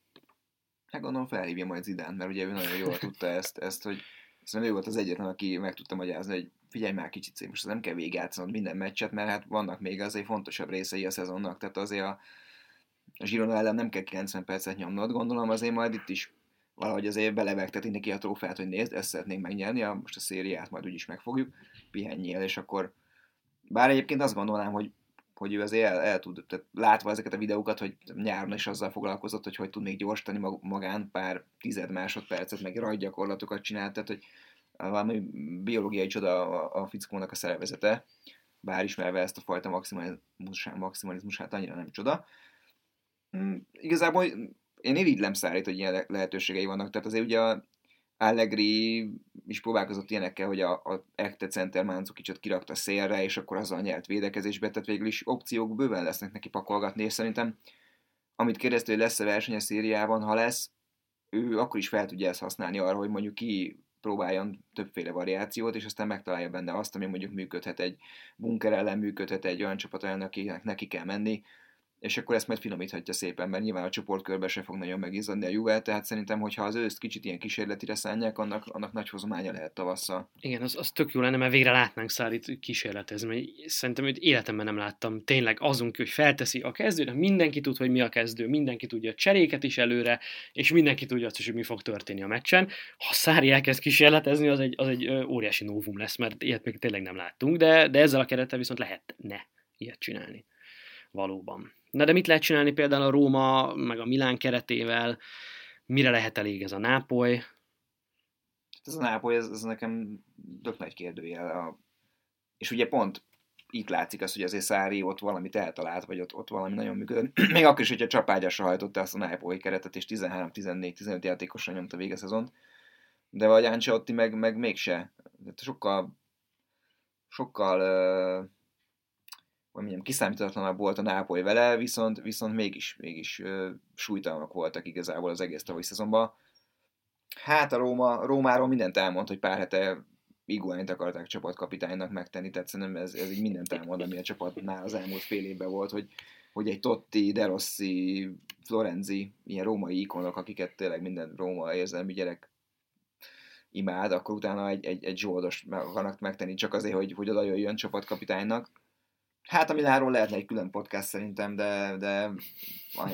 Hát gondolom felhívja majd Zidán, mert ugye ő nagyon jól tudta ezt, ezt hogy szerintem ő volt az egyetlen, aki meg tudta magyarázni, hogy figyelj már kicsit, most nem kell végigjátszanod minden meccset, mert hát vannak még azért fontosabb részei a szezonnak, tehát azért a, a Girona ellen nem kell 90 percet nyomnod, gondolom azért majd itt is valahogy azért belevegteti neki a trófeát, hogy nézd, ezt szeretnénk megnyerni, a, most a szériát majd úgyis megfogjuk, pihenjél, és akkor bár egyébként azt gondolnám, hogy hogy ő azért el, el tud, tehát látva ezeket a videókat, hogy nyáron is azzal foglalkozott, hogy hogy tud még gyorsítani magán pár tized másodpercet, meg rajgyakorlatokat csinált, tehát hogy valami biológiai csoda a, a fickónak a szervezete, bár ismerve ezt a fajta maximalizmusát, maximalizmusát annyira nem csoda. Mm, igazából én irigylem Szárít, hogy ilyen lehetőségei vannak. Tehát azért ugye a Allegri is próbálkozott ilyenekkel, hogy a, a Ekte Center Máncukicsot kirakta szélre, és akkor azzal nyert védekezésbe, tehát végül is opciók bőven lesznek neki pakolgatni, és szerintem amit kérdezte, hogy lesz-e verseny a szériában, ha lesz, ő akkor is fel tudja ezt használni arra, hogy mondjuk ki próbáljon többféle variációt, és aztán megtalálja benne azt, ami mondjuk működhet egy bunker ellen, működhet egy olyan csapat ellen, akinek neki kell menni, és akkor ezt majd finomíthatja szépen, mert nyilván a csoportkörbe se fog nagyon megizzadni a Juve, tehát szerintem, hogyha az őszt kicsit ilyen kísérletire szánják, annak, annak nagy hozománya lehet tavasszal. Igen, az, az tök jó lenne, mert végre látnánk Szárit kísérletezni, mert szerintem őt életemben nem láttam. Tényleg azon, hogy felteszi a kezdőnek, mindenki tud, hogy mi a kezdő, mindenki tudja a cseréket is előre, és mindenki tudja azt is, hogy mi fog történni a meccsen. Ha Szári elkezd kísérletezni, az egy, az egy óriási novum lesz, mert ilyet még tényleg nem láttunk, de, de ezzel a kerettel viszont lehetne ilyet csinálni. Valóban. Na de mit lehet csinálni például a Róma, meg a Milán keretével? Mire lehet elég ez a Nápoly? Ez a Nápoly, ez, ez nekem tök nagy kérdőjel. A... És ugye pont itt látszik az, hogy azért Szári ott valamit eltalált, vagy ott, ott valami nagyon működött. Még akkor is, hogyha csapágyasra hajtotta azt a Nápoly keretet, és 13-14-15 játékosra nyomta vége szezont. De vagy Ancelotti meg, meg mégse. Sokkal sokkal uh, hogy mondjam, kiszámítatlanabb volt a Nápoly vele, viszont, viszont mégis, mégis súlytalanak voltak igazából az egész tavalyi szezonban. Hát a Róma, Rómáról mindent elmond, hogy pár hete Iguányt akarták csapatkapitánynak megtenni, tehát szerintem ez, ez így mindent elmond, ami a csapatnál az elmúlt fél évben volt, hogy, hogy egy Totti, De Rossi, Florenzi, ilyen római ikonok, akiket tényleg minden róma érzelmi gyerek imád, akkor utána egy, egy, egy zsoldos akarnak megtenni csak azért, hogy, hogy oda jöjjön csapatkapitánynak Hát a Milánról lehetne egy külön podcast szerintem, de, de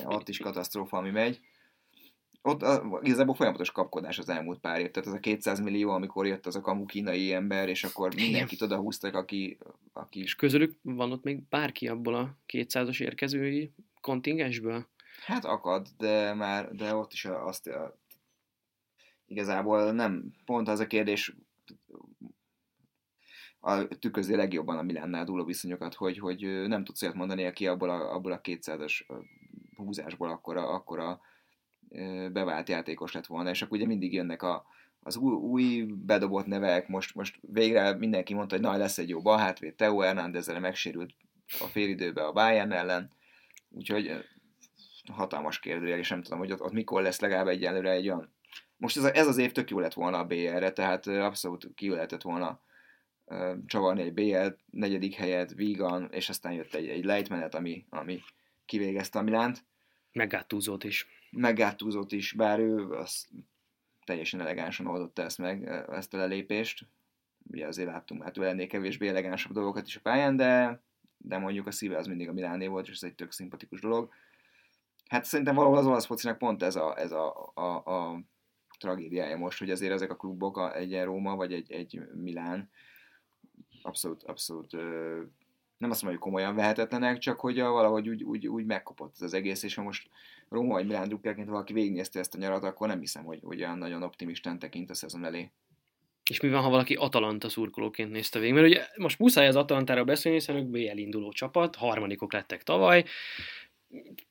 ott is katasztrófa, ami megy. Ott a, igazából folyamatos kapkodás az elmúlt pár év. Tehát az a 200 millió, amikor jött az a kamu kínai ember, és akkor mindenkit oda húztak, aki, aki... És közülük van ott még bárki abból a 200-as érkezői kontingensből? Hát akad, de már de ott is azt a, igazából nem, pont az a kérdés, a, tükrözi legjobban a Milánnál dúló viszonyokat, hogy, hogy nem tudsz olyat mondani, aki abból a, abból a 200-as húzásból akkora, akkora bevált játékos lett volna, és akkor ugye mindig jönnek a, az új, új bedobott nevek, most, most végre mindenki mondta, hogy na, lesz egy jó balhátvéd, Teo Hernándezre megsérült a félidőbe a Bayern ellen, úgyhogy hatalmas kérdőjel, és nem tudom, hogy ott, ott mikor lesz legalább egyelőre egy olyan. Most ez, a, ez az év tök jó lett volna a BR-re, tehát abszolút ki lehetett volna csavarni egy BL negyedik helyet, vígan, és aztán jött egy, egy lejtmenet, ami, ami kivégezte a Milánt. Meggátúzott is. Meggátúzott is, bár ő az teljesen elegánsan oldotta ezt meg, ezt a lelépést. Ugye azért láttunk már tőle ennél kevésbé elegánsabb dolgokat is a pályán, de, de mondjuk a szíve az mindig a Miláné volt, és ez egy tök szimpatikus dolog. Hát szerintem valahol az olasz focinak pont ez a, ez a, a, a tragédiája most, hogy azért ezek a klubok, egy Róma vagy egy, egy Milán, abszolút, abszolút nem azt mondom, hogy komolyan vehetetlenek, csak hogy valahogy úgy, úgy, úgy megkopott ez az egész, és ha most Róma vagy Milán drukkerként valaki végignézte ezt a nyarat, akkor nem hiszem, hogy, hogy olyan nagyon optimistán tekint a szezon elé. És mi van, ha valaki Atalanta szurkolóként nézte végig? Mert ugye most muszáj az Atalantára beszélni, hiszen ők BL induló csapat, harmadikok lettek tavaly,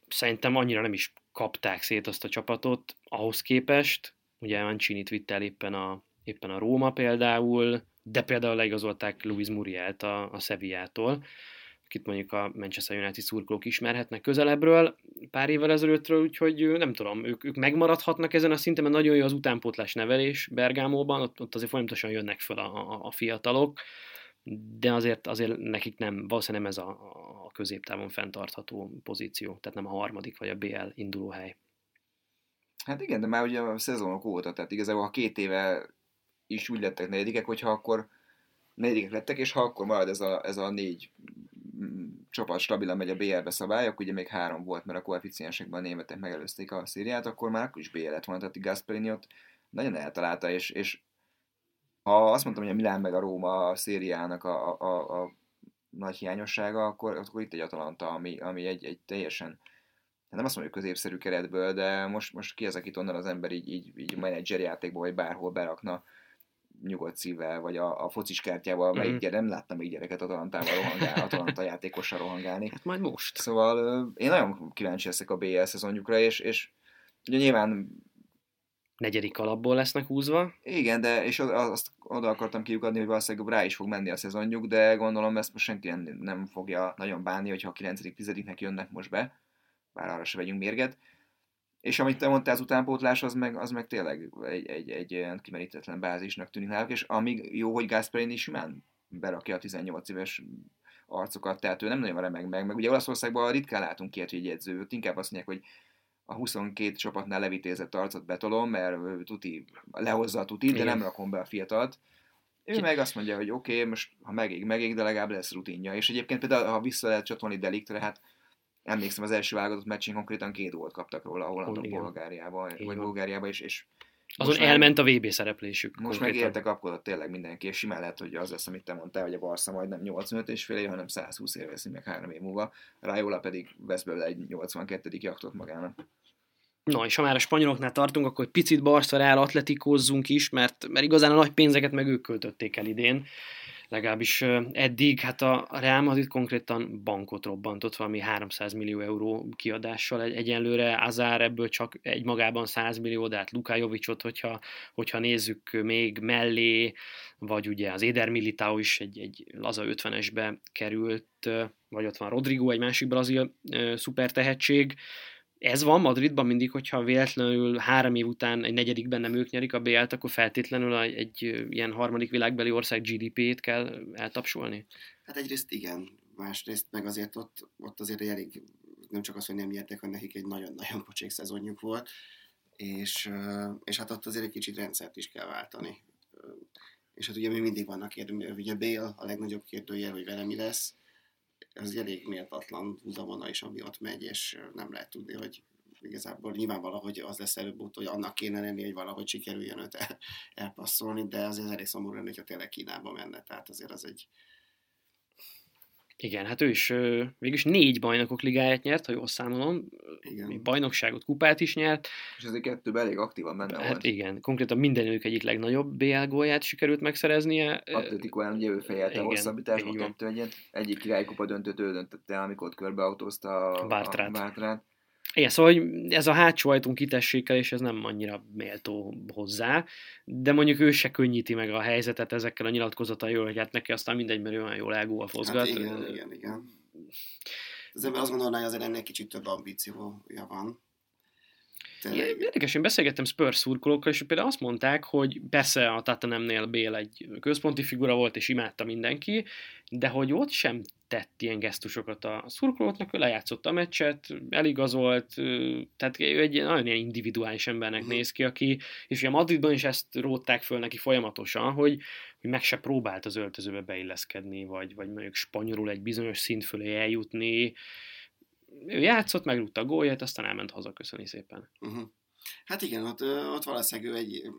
szerintem annyira nem is kapták szét azt a csapatot ahhoz képest, ugye Mancini-t vitt el éppen a, éppen a Róma például, de például leigazolták Luis Murielt a, a Sevillától, akit mondjuk a Manchester United szurkolók ismerhetnek közelebbről pár évvel ezelőttről, úgyhogy nem tudom, ők, ők megmaradhatnak ezen a szinten, mert nagyon jó az utánpótlás nevelés Bergámóban, ott, ott azért folyamatosan jönnek fel a, a, a fiatalok, de azért, azért nekik nem, valószínűleg nem ez a, a középtávon fenntartható pozíció, tehát nem a harmadik vagy a BL induló hely. Hát igen, de már ugye a szezonok óta, tehát igazából ha két éve is úgy lettek negyedikek, hogyha akkor negyedikek lettek, és ha akkor marad ez a, ez a négy mm, csapat stabilan megy a BL-be szabályok, ugye még három volt, mert a koeficiensekben a németek megelőzték a szériát, akkor már akkor is BL lett volna, tehát Gasperini ott nagyon eltalálta, és, és ha azt mondtam, hogy a Milán meg a Róma a szériának a, a, a, a nagy hiányossága, akkor, akkor itt egy Atalanta, ami, ami egy, egy teljesen nem azt mondjuk középszerű keretből, de most, most ki az, akit onnan az ember így, így, így menedzser játékból, vagy bárhol berakna nyugodt szívvel, vagy a, a focis kártyával, melyik gyere, nem láttam még gyereket Atalantával rohangálni, Atalanta játékossal rohangálni. Hát majd most. Szóval én nagyon kíváncsi leszek a BL szezonjukra, és, és ugye nyilván negyedik alapból lesznek húzva. Igen, de és azt oda akartam kiukadni, hogy valószínűleg rá is fog menni a szezonjuk, de gondolom ezt most senki nem, nem fogja nagyon bánni, hogyha a 9 10 nek jönnek most be, bár arra se vegyünk mérget. És amit te mondtál, az utánpótlás, az meg, az meg tényleg egy, egy, egy olyan kimerítetlen bázisnak tűnik náluk, és amíg jó, hogy Gasperini is simán berakja a 18 éves arcokat, tehát ő nem nagyon remeg meg, meg ugye Olaszországban ritkán látunk ilyet, hogy egy edző, inkább azt mondják, hogy a 22 csapatnál levitézett arcot betolom, mert tuti, lehozza a tutit, de nem rakom be a fiatalt. Ő meg azt mondja, hogy oké, okay, most ha megég, megég, de legalább lesz rutinja. És egyébként például, ha vissza lehet csatolni Deliktre, hát emlékszem, az első válogatott meccsén konkrétan két gólt kaptak róla a hollandok Bulgáriában, vagy Bulgáriában, és, és azon most elment meg, a VB szereplésük. Most meg érte kapkodott tényleg mindenki, és simán lehet, hogy az lesz, amit te mondtál, hogy a Barca majd nem 85 és fél év, hanem 120 év veszi meg három év múlva. Rajola pedig vesz belőle egy 82. jaktot magának. Na, és ha már a spanyoloknál tartunk, akkor egy picit Barca Real atletikózzunk is, mert, mert igazán a nagy pénzeket meg ők költötték el idén legalábbis eddig, hát a Real Madrid konkrétan bankot robbantott valami 300 millió euró kiadással egy, egyenlőre, Azár ebből csak egy magában 100 millió, de hát Lukájovicsot, hogyha, hogyha nézzük még mellé, vagy ugye az Éder Militao is egy, egy laza 50-esbe került, vagy ott van Rodrigo, egy másik brazil szuper tehetség, ez van Madridban mindig, hogyha véletlenül három év után egy negyedikben nem ők nyerik a BL-t, akkor feltétlenül egy, ilyen harmadik világbeli ország GDP-t kell eltapsolni? Hát egyrészt igen, másrészt meg azért ott, ott azért elég, nem csak az, hogy nem nyertek, hanem nekik egy nagyon-nagyon pocsék szezonjuk volt, és, és hát ott azért egy kicsit rendszert is kell váltani. És hát ugye mi mindig vannak kérdőjel, ugye Bél a legnagyobb kérdőjel, hogy vele mi lesz, ez egy elég méltatlan húzavona is, ami ott megy, és nem lehet tudni, hogy igazából nyilván valahogy az lesz előbb hogy annak kéne lenni, hogy valahogy sikerüljön őt el, elpasszolni, de azért elég szomorú lenne, hogyha tényleg Kínába menne, tehát azért az egy, igen, hát ő is végülis négy bajnokok ligáját nyert, ha jól számolom. Igen. Bajnokságot, kupát is nyert. És ezek kettőben elég aktívan benne hát volt. igen, konkrétan mindenük egyik legnagyobb BL gólját sikerült megszereznie. Ellen ugye ő fejelte hosszabbításban kettő egyet. Egyik királykupa döntőt ő döntötte, amikor körbeautózta a Bártrát. A Bártrát. Igen, szóval hogy ez a hátsó ajtón kitessék és ez nem annyira méltó hozzá, de mondjuk ő se könnyíti meg a helyzetet ezekkel a nyilatkozataival, hogy hát neki aztán mindegy, mert ő olyan jól elgólfozgat. Hát igen, igen, igen. Az ember azt gondolná, hogy azért ennek kicsit több ambíciója van. Tényleg. Érdekes, én beszélgettem Spurs szurkolókkal, és például azt mondták, hogy persze a Tatanemnél Bél egy központi figura volt, és imádta mindenki, de hogy ott sem tett ilyen gesztusokat a szurkolóknak, ő lejátszott a meccset, eligazolt, tehát ő egy nagyon ilyen individuális embernek uh-huh. néz ki, aki, és ugye Madridban is ezt rótták föl neki folyamatosan, hogy, hogy meg se próbált az öltözőbe beilleszkedni, vagy, vagy mondjuk spanyolul egy bizonyos szint fölé eljutni, ő játszott, megrúgta a gólját, aztán elment haza, köszöni szépen. Uh-huh. Hát igen, ott, ott valószínűleg ő egy,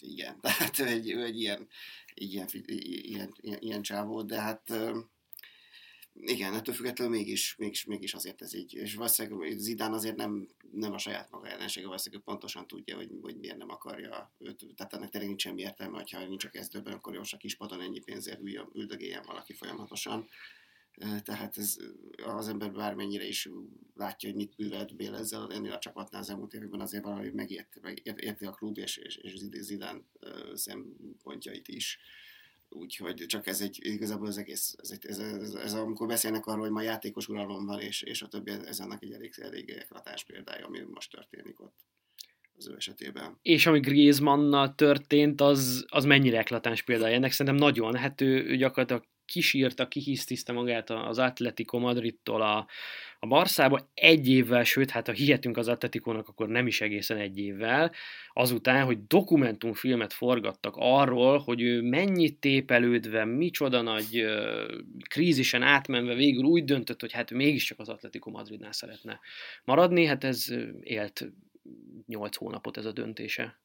igen, tehát ő egy, ő egy ilyen, ilyen, ilyen, ilyen, ilyen csávó, de hát igen, ettől függetlenül mégis, mégis, mégis azért ez így. És valószínűleg Zidán azért nem, nem a saját maga ellensége, valószínűleg pontosan tudja, hogy, hogy miért nem akarja őt. Tehát ennek tényleg nincs semmi értelme, hogyha nincs a kezdőben, akkor jó, a kispadon ennyi pénzért üldögéljen valaki folyamatosan. Tehát ez az ember bármennyire is látja, hogy mit művelt Bél ezzel ennél a csapatnál az elmúlt években, azért valahogy megérti, megérti a klub és, és, és Zidán szempontjait is. Úgyhogy csak ez egy, igazából az egész, ez, egy, ez, ez, ez, amikor beszélnek arról, hogy ma játékos uralom van, és, és a többi, ez annak egy elég, elég eklatás példája, ami most történik ott az ő esetében. És ami Griezmannnal történt, az, az mennyire eklatáns példája. Ennek szerintem nagyon, hát ő, ő gyakorlatilag kisírta, kihisztiszte magát az Atletico Madridtól a, a Barszába. Egy évvel, sőt, hát ha hihetünk az Atletikónak, akkor nem is egészen egy évvel, azután, hogy dokumentumfilmet forgattak arról, hogy ő mennyit tépelődve, micsoda nagy uh, krízisen átmenve végül úgy döntött, hogy hát mégiscsak az Atletico Madridnál szeretne maradni, hát ez élt 8 hónapot ez a döntése.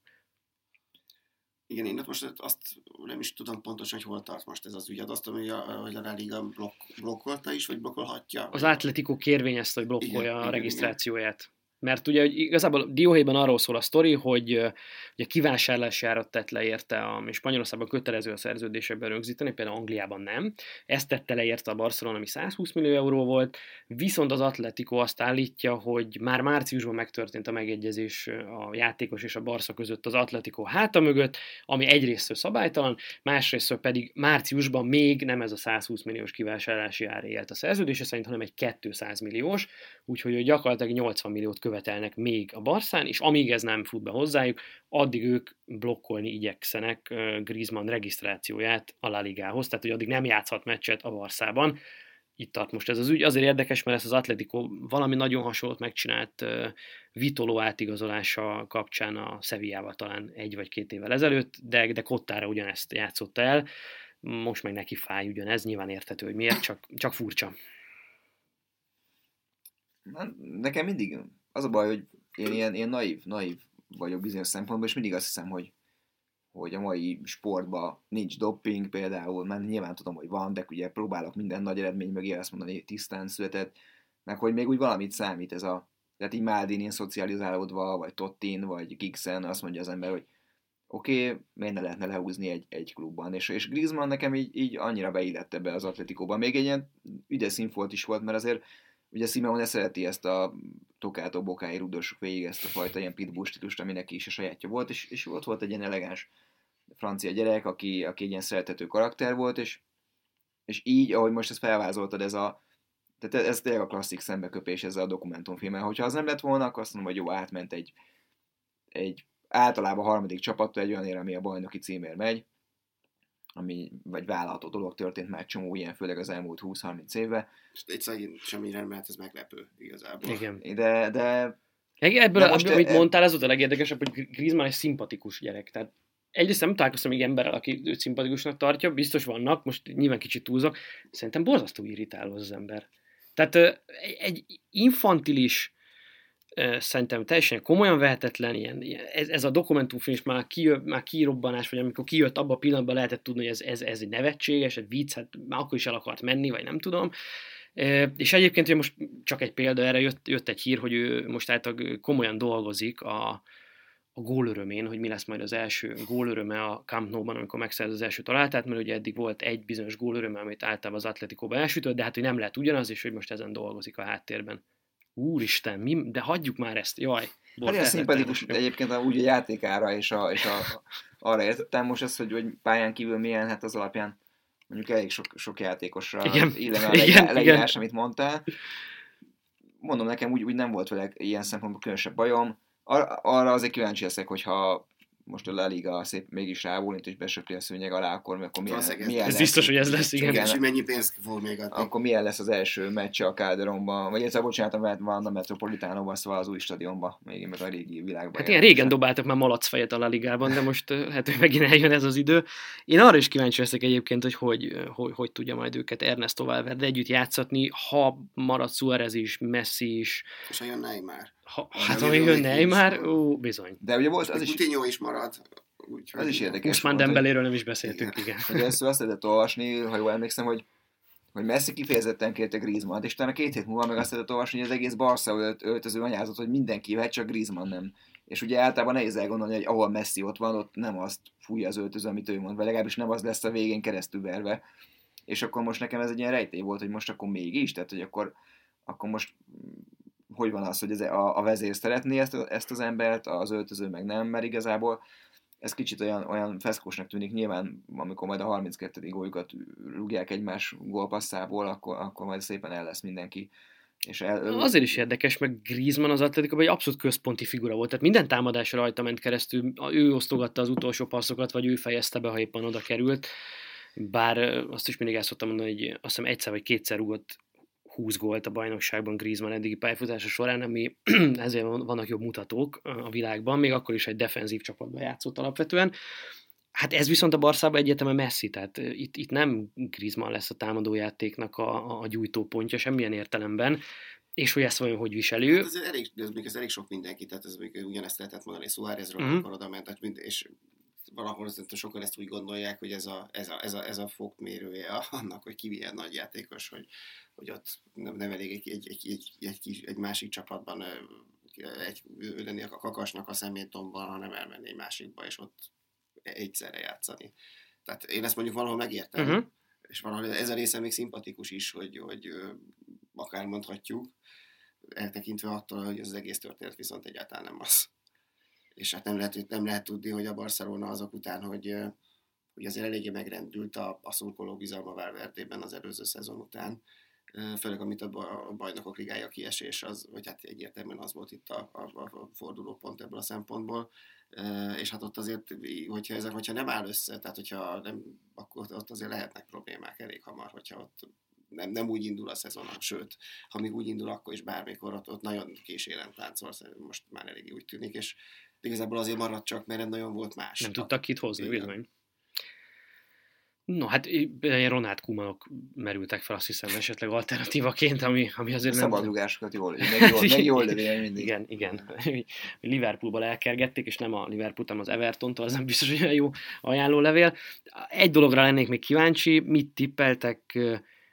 Igen, én most azt nem is tudom pontosan, hogy hol tart most ez az ügy. Azt tudom, hogy a, hogy a Liga blokk, blokkolta is, vagy blokkolhatja? Az Atletico kérvényezte, hogy blokkolja igen, a igen, regisztrációját. Mert ugye hogy igazából Dióhéjban arról szól a sztori, hogy ugye kivásárlási árat tett le érte, ami Spanyolországban kötelező a szerződésekben rögzíteni, például Angliában nem. Ezt tette le érte a Barcelona, ami 120 millió euró volt, viszont az Atletico azt állítja, hogy már márciusban megtörtént a megegyezés a játékos és a Barca között az Atletico háta mögött, ami egyrészt szabálytalan, másrészt pedig márciusban még nem ez a 120 milliós kivásárlási ár élt a szerződése szerint, hanem egy 200 milliós, úgyhogy gyakorlatilag 80 milliót követelnek még a Barszán, és amíg ez nem fut be hozzájuk, addig ők blokkolni igyekszenek Griezmann regisztrációját a La Ligához, tehát hogy addig nem játszhat meccset a Barszában. Itt tart most ez az ügy. Azért érdekes, mert ezt az Atletico valami nagyon hasonlót megcsinált Vitoló átigazolása kapcsán a Sevillával talán egy vagy két évvel ezelőtt, de, de Kottára ugyanezt játszotta el. Most meg neki fáj ugyanez, nyilván érthető, hogy miért, csak, csak furcsa. Nekem mindig az a baj, hogy én ilyen, ilyen naív, naív vagyok bizonyos szempontból, és mindig azt hiszem, hogy, hogy a mai sportban nincs doping például, mert nyilván tudom, hogy van, de ugye próbálok minden nagy eredmény mögé azt mondani, tisztán született, meg hogy még úgy valamit számít ez a, tehát így Maldinin szocializálódva, vagy Tottin, vagy Gixen, azt mondja az ember, hogy oké, okay, miért ne lehetne lehúzni egy, egy klubban, és, és Griezmann nekem így, így annyira beillette be az Atletikóban, még egy ilyen ügyes színfolt is volt, mert azért Ugye Simeone szereti ezt a Tokátó Bokái rudosok végig ezt a fajta ilyen pitbull stílust, ami neki is a sajátja volt, és, és ott volt egy ilyen elegáns francia gyerek, aki, aki egy ilyen szeretető karakter volt, és, és így, ahogy most ezt felvázoltad, ez a tehát ez tényleg a klasszik szembeköpés ezzel a dokumentumfilmmel. Hogyha az nem lett volna, akkor azt mondom, hogy jó, átment egy, egy általában harmadik csapattól egy olyan ami a bajnoki címér megy, ami, vagy vállalható dolog történt már csomó ilyen, főleg az elmúlt 20-30 évben. És egy semmi nem mert ez meglepő igazából. Igen. De, de Ebből, most amit e... mondtál, ez volt a legérdekesebb, hogy Griezmann egy szimpatikus gyerek. Tehát egyrészt nem találkoztam még emberrel, aki őt szimpatikusnak tartja, biztos vannak, most nyilván kicsit túlzok, szerintem borzasztó irritáló az, az ember. Tehát egy infantilis, szerintem teljesen komolyan vehetetlen, ilyen, ez, ez a dokumentumfilm is már, kijö, már kirobbanás, vagy amikor kijött, abban a pillanatban lehetett tudni, hogy ez, ez, ez egy nevetséges, egy vicc, hát már akkor is el akart menni, vagy nem tudom. És egyébként hogy most csak egy példa erre jött, jött egy hír, hogy ő most által komolyan dolgozik a, a gólörömén, hogy mi lesz majd az első gólöröme a Camp Nou-ban, amikor megszerz az első találtát, mert ugye eddig volt egy bizonyos gólöröme, amit általában az Atletico-ba elsütött, de hát hogy nem lehet ugyanaz, és hogy most ezen dolgozik a háttérben. Úristen, mi, de hagyjuk már ezt, jaj. Hát ilyen szimpatikus egyébként úgy a játékára és, a, és a, arra értettem most ezt, hogy, hogy pályán kívül milyen, hát az alapján mondjuk elég sok, sok játékosra illene a igen, leírás, amit mondtál. Mondom, nekem úgy, úgy nem volt vele ilyen szempontból különösebb bajom. Ar- arra azért kíváncsi leszek, hogyha most a La Liga szép mégis rábólint, és besöpli a szőnyeg alá, akkor, akkor milyen, milyen ez lesz? biztos, hogy ez lesz, igen. igen. mennyi pénzt fog még adni. Akkor milyen lesz az első meccs a Calderonban, vagy ez a bocsánat, van a Metropolitánóban, szóval az új stadionban, még meg a régi világban. Hát ilyen régen dobáltak már malacfejet a La Ligában, de most hát, hogy megint eljön ez az idő. Én arra is kíváncsi leszek egyébként, hogy hogy, hogy, hogy tudja majd őket Ernesto Valverde együtt játszatni, ha marad Suarez is, Messi is. És jön Neymar. Ha, hát ha jön Neymar, ó, bizony. De ugye volt, az is... Coutinho is marad. Úgy, az is érdekes. Most már Dembeléről nem is beszéltünk, igen. igen. Ezt azt lehetett olvasni, ha jól emlékszem, hogy hogy Messi kifejezetten kérte Griezmann-t, és utána két hét múlva meg azt lehetett olvasni, hogy az egész Barca ölt, öltöző anyázott, hogy mindenki vehet, csak Griezmann nem. És ugye általában nehéz elgondolni, hogy ahol Messi ott van, ott nem azt fújja az öltöző, amit ő mond, vagy legalábbis nem az lesz a végén keresztül verve. És akkor most nekem ez egy ilyen rejtély volt, hogy most akkor mégis, tehát hogy akkor, akkor most hogy van az, hogy ez a, a vezér szeretné ezt, ezt az embert, az öltöző meg nem, mert igazából ez kicsit olyan, olyan feszkósnak tűnik, nyilván amikor majd a 32. góljukat rúgják egymás gólpasszából, akkor, akkor majd szépen el lesz mindenki. És el, Azért is érdekes, meg Griezmann az Atletico egy abszolút központi figura volt, tehát minden támadás rajta ment keresztül, ő osztogatta az utolsó passzokat, vagy ő fejezte be, ha éppen oda került. Bár azt is mindig el szoktam mondani, hogy azt hiszem egyszer vagy kétszer rúgott 20 gólt a bajnokságban Griezmann eddigi pályafutása során, ami ezért vannak jobb mutatók a világban, még akkor is egy defenzív csapatban játszott alapvetően. Hát ez viszont a Barszában egyetemen messzi, tehát itt, itt nem Griezmann lesz a támadójátéknak a, a gyújtópontja semmilyen értelemben, és hogy ezt vajon hogy viseli ő. Hát ez, elég, ez, ez elég sok mindenki, tehát ez még ugyanezt lehetett mondani Suárezről, uh-huh. akkor oda ment, és valahol azért sokan ezt úgy gondolják, hogy ez a, ez a, ez a, ez a fokmérője annak, hogy ki milyen nagy játékos, hogy, hogy ott nem, nem elég egy, egy, egy, egy, egy, egy másik csapatban egy, lennék a kakasnak a szemétomban, hanem elmenni egy másikba, és ott egyszerre játszani. Tehát én ezt mondjuk valahol megértem, uh-huh. és valahol ez a része még szimpatikus is, hogy, hogy akár mondhatjuk, eltekintve attól, hogy az egész történet viszont egyáltalán nem az. És hát nem lehet, nem lehet tudni, hogy a Barcelona azok után, hogy, hogy azért eléggé megrendült a, a szurkoló bizalma Valverdében az előző szezon után, főleg amit a bajnokok ligája kiesés, az, vagy hát egyértelműen az volt itt a, a, a fordulópont ebből a szempontból, és hát ott azért, hogyha ezek, hogyha nem áll össze, tehát hogyha nem, akkor ott azért lehetnek problémák elég hamar, hogyha ott nem, nem úgy indul a szezon, sőt, ha még úgy indul, akkor is bármikor ott, ott nagyon kísérem táncol, most már elég úgy tűnik, és igazából azért maradt csak, mert nem nagyon volt más. Nem tudtak kit hozni, bizony. No, hát ilyen Ronald Kumanok merültek fel, azt hiszem, esetleg alternatívaként, ami, ami azért a nem... Szabadrugásokat jól, meg jól, meg jól lövi mindig. Igen, igen. Liverpoolba elkergették, és nem a Liverpool, hanem az everton az nem biztos, hogy olyan jó ajánlólevél. Egy dologra lennék még kíváncsi, mit tippeltek,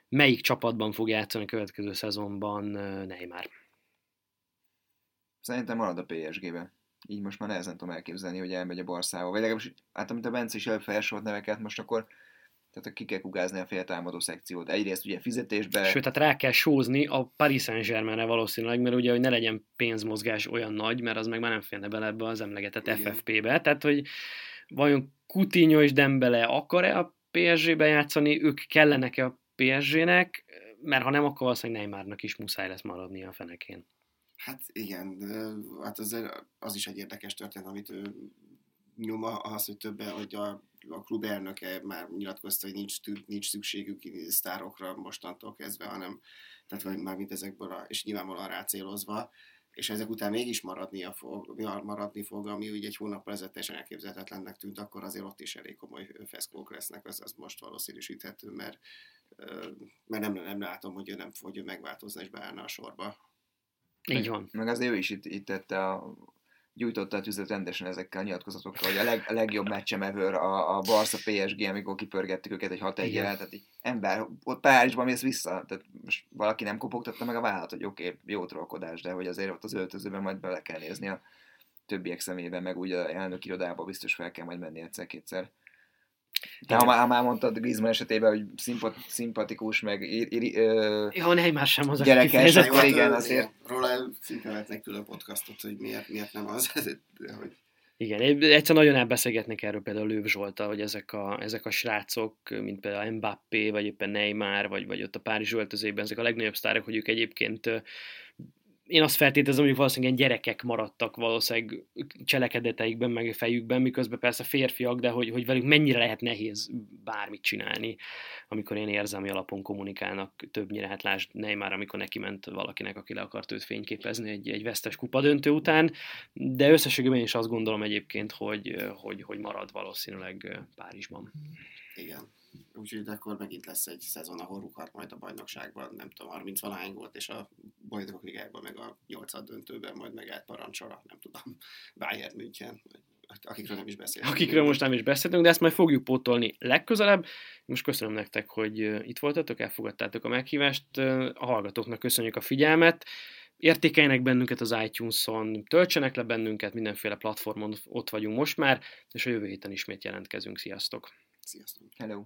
melyik csapatban fog játszani a következő szezonban Neymar? Szerintem marad a PSG-ben. Így most már nehezen tudom elképzelni, hogy elmegy a Barszába. Vagy legalábbis, hát amit a Bence is előbb felsorolt neveket, most akkor tehát ki kell kugázni a féltámadó szekciót. Egyrészt ugye fizetésbe... Sőt, tehát rá kell sózni a Paris Saint-Germainre valószínűleg, mert ugye, hogy ne legyen pénzmozgás olyan nagy, mert az meg már nem félne bele ebbe az emlegetett Igen. FFP-be. Tehát, hogy vajon Coutinho és Dembele akar-e a PSG-be játszani, ők kellenek-e a PSG-nek, mert ha nem, akkor valószínűleg Neymarnak is muszáj lesz maradni a fenekén. Hát igen, hát az, az is egy érdekes történet, amit ő nyoma az, hogy többen, hogy a, a klub elnöke már nyilatkozta, hogy nincs, nincs szükségük sztárokra mostantól kezdve, hanem tehát vagy már mint ezekből, a, és nyilvánvalóan rácélozva, és ezek után mégis maradnia fog, maradni fog, ami ugye egy hónappal ezelőtt teljesen elképzelhetetlennek tűnt, akkor azért ott is elég komoly feszkók lesznek, az, az most valószínűsíthető, mert, mert nem, nem látom, hogy ő nem fog megváltozni és beállna a sorba. Így van. Meg azért ő is itt, itt tette a gyújtotta a tüzet rendesen ezekkel a nyilatkozatokkal, hogy a, leg, a legjobb meccsem ever a, a Barca PSG, amikor kipörgettük őket egy 6 1 tehát így, ember, ott Párizsban mész vissza, tehát most valaki nem kopogtatta meg a vállat, hogy oké, okay, jó trollkodás, de hogy azért ott az öltözőben majd bele kell nézni a többiek szemében, meg úgy a elnök irodába biztos fel kell majd menni egyszer-kétszer. De ha már, már mondtad Griezmann esetében, hogy szimpat, szimpatikus, meg ö, ja, Neymar sem az, gyerekes, akkor hát, igen, azért. Róla szinte lehetnek külön podcastot, hogy miért, miért nem az, de hogy... Igen, egyszer nagyon elbeszélgetnek erről például Lőv Zsolta, hogy ezek a, ezek a srácok, mint például Mbappé, vagy éppen Neymar, vagy, vagy ott a Párizs öltözében, ezek a legnagyobb sztárok, hogy ők egyébként én azt feltételezem, hogy valószínűleg gyerekek maradtak valószínűleg cselekedeteikben, meg fejükben, miközben persze férfiak, de hogy, hogy velük mennyire lehet nehéz bármit csinálni, amikor én érzelmi alapon kommunikálnak többnyire, hát lásd Neymar, amikor neki ment valakinek, aki le akart őt fényképezni egy, egy vesztes kupa döntő után, de összességében is azt gondolom egyébként, hogy, hogy, hogy marad valószínűleg Párizsban. Igen úgyhogy akkor megint lesz egy szezon, ahol rúghat majd a bajnokságban, nem tudom, 30 valahány volt, és a bajnokok ligájában, meg a 8 döntőben majd megállt parancsora, nem tudom, Bayern München, akikről nem is beszéltünk. Akikről most nem is beszéltünk, de ezt majd fogjuk pótolni legközelebb. Most köszönöm nektek, hogy itt voltatok, elfogadtátok a meghívást. A hallgatóknak köszönjük a figyelmet. Értékeljenek bennünket az iTunes-on, töltsenek le bennünket, mindenféle platformon ott vagyunk most már, és a jövő héten ismét jelentkezünk. Sziasztok! Sziasztok! Hello!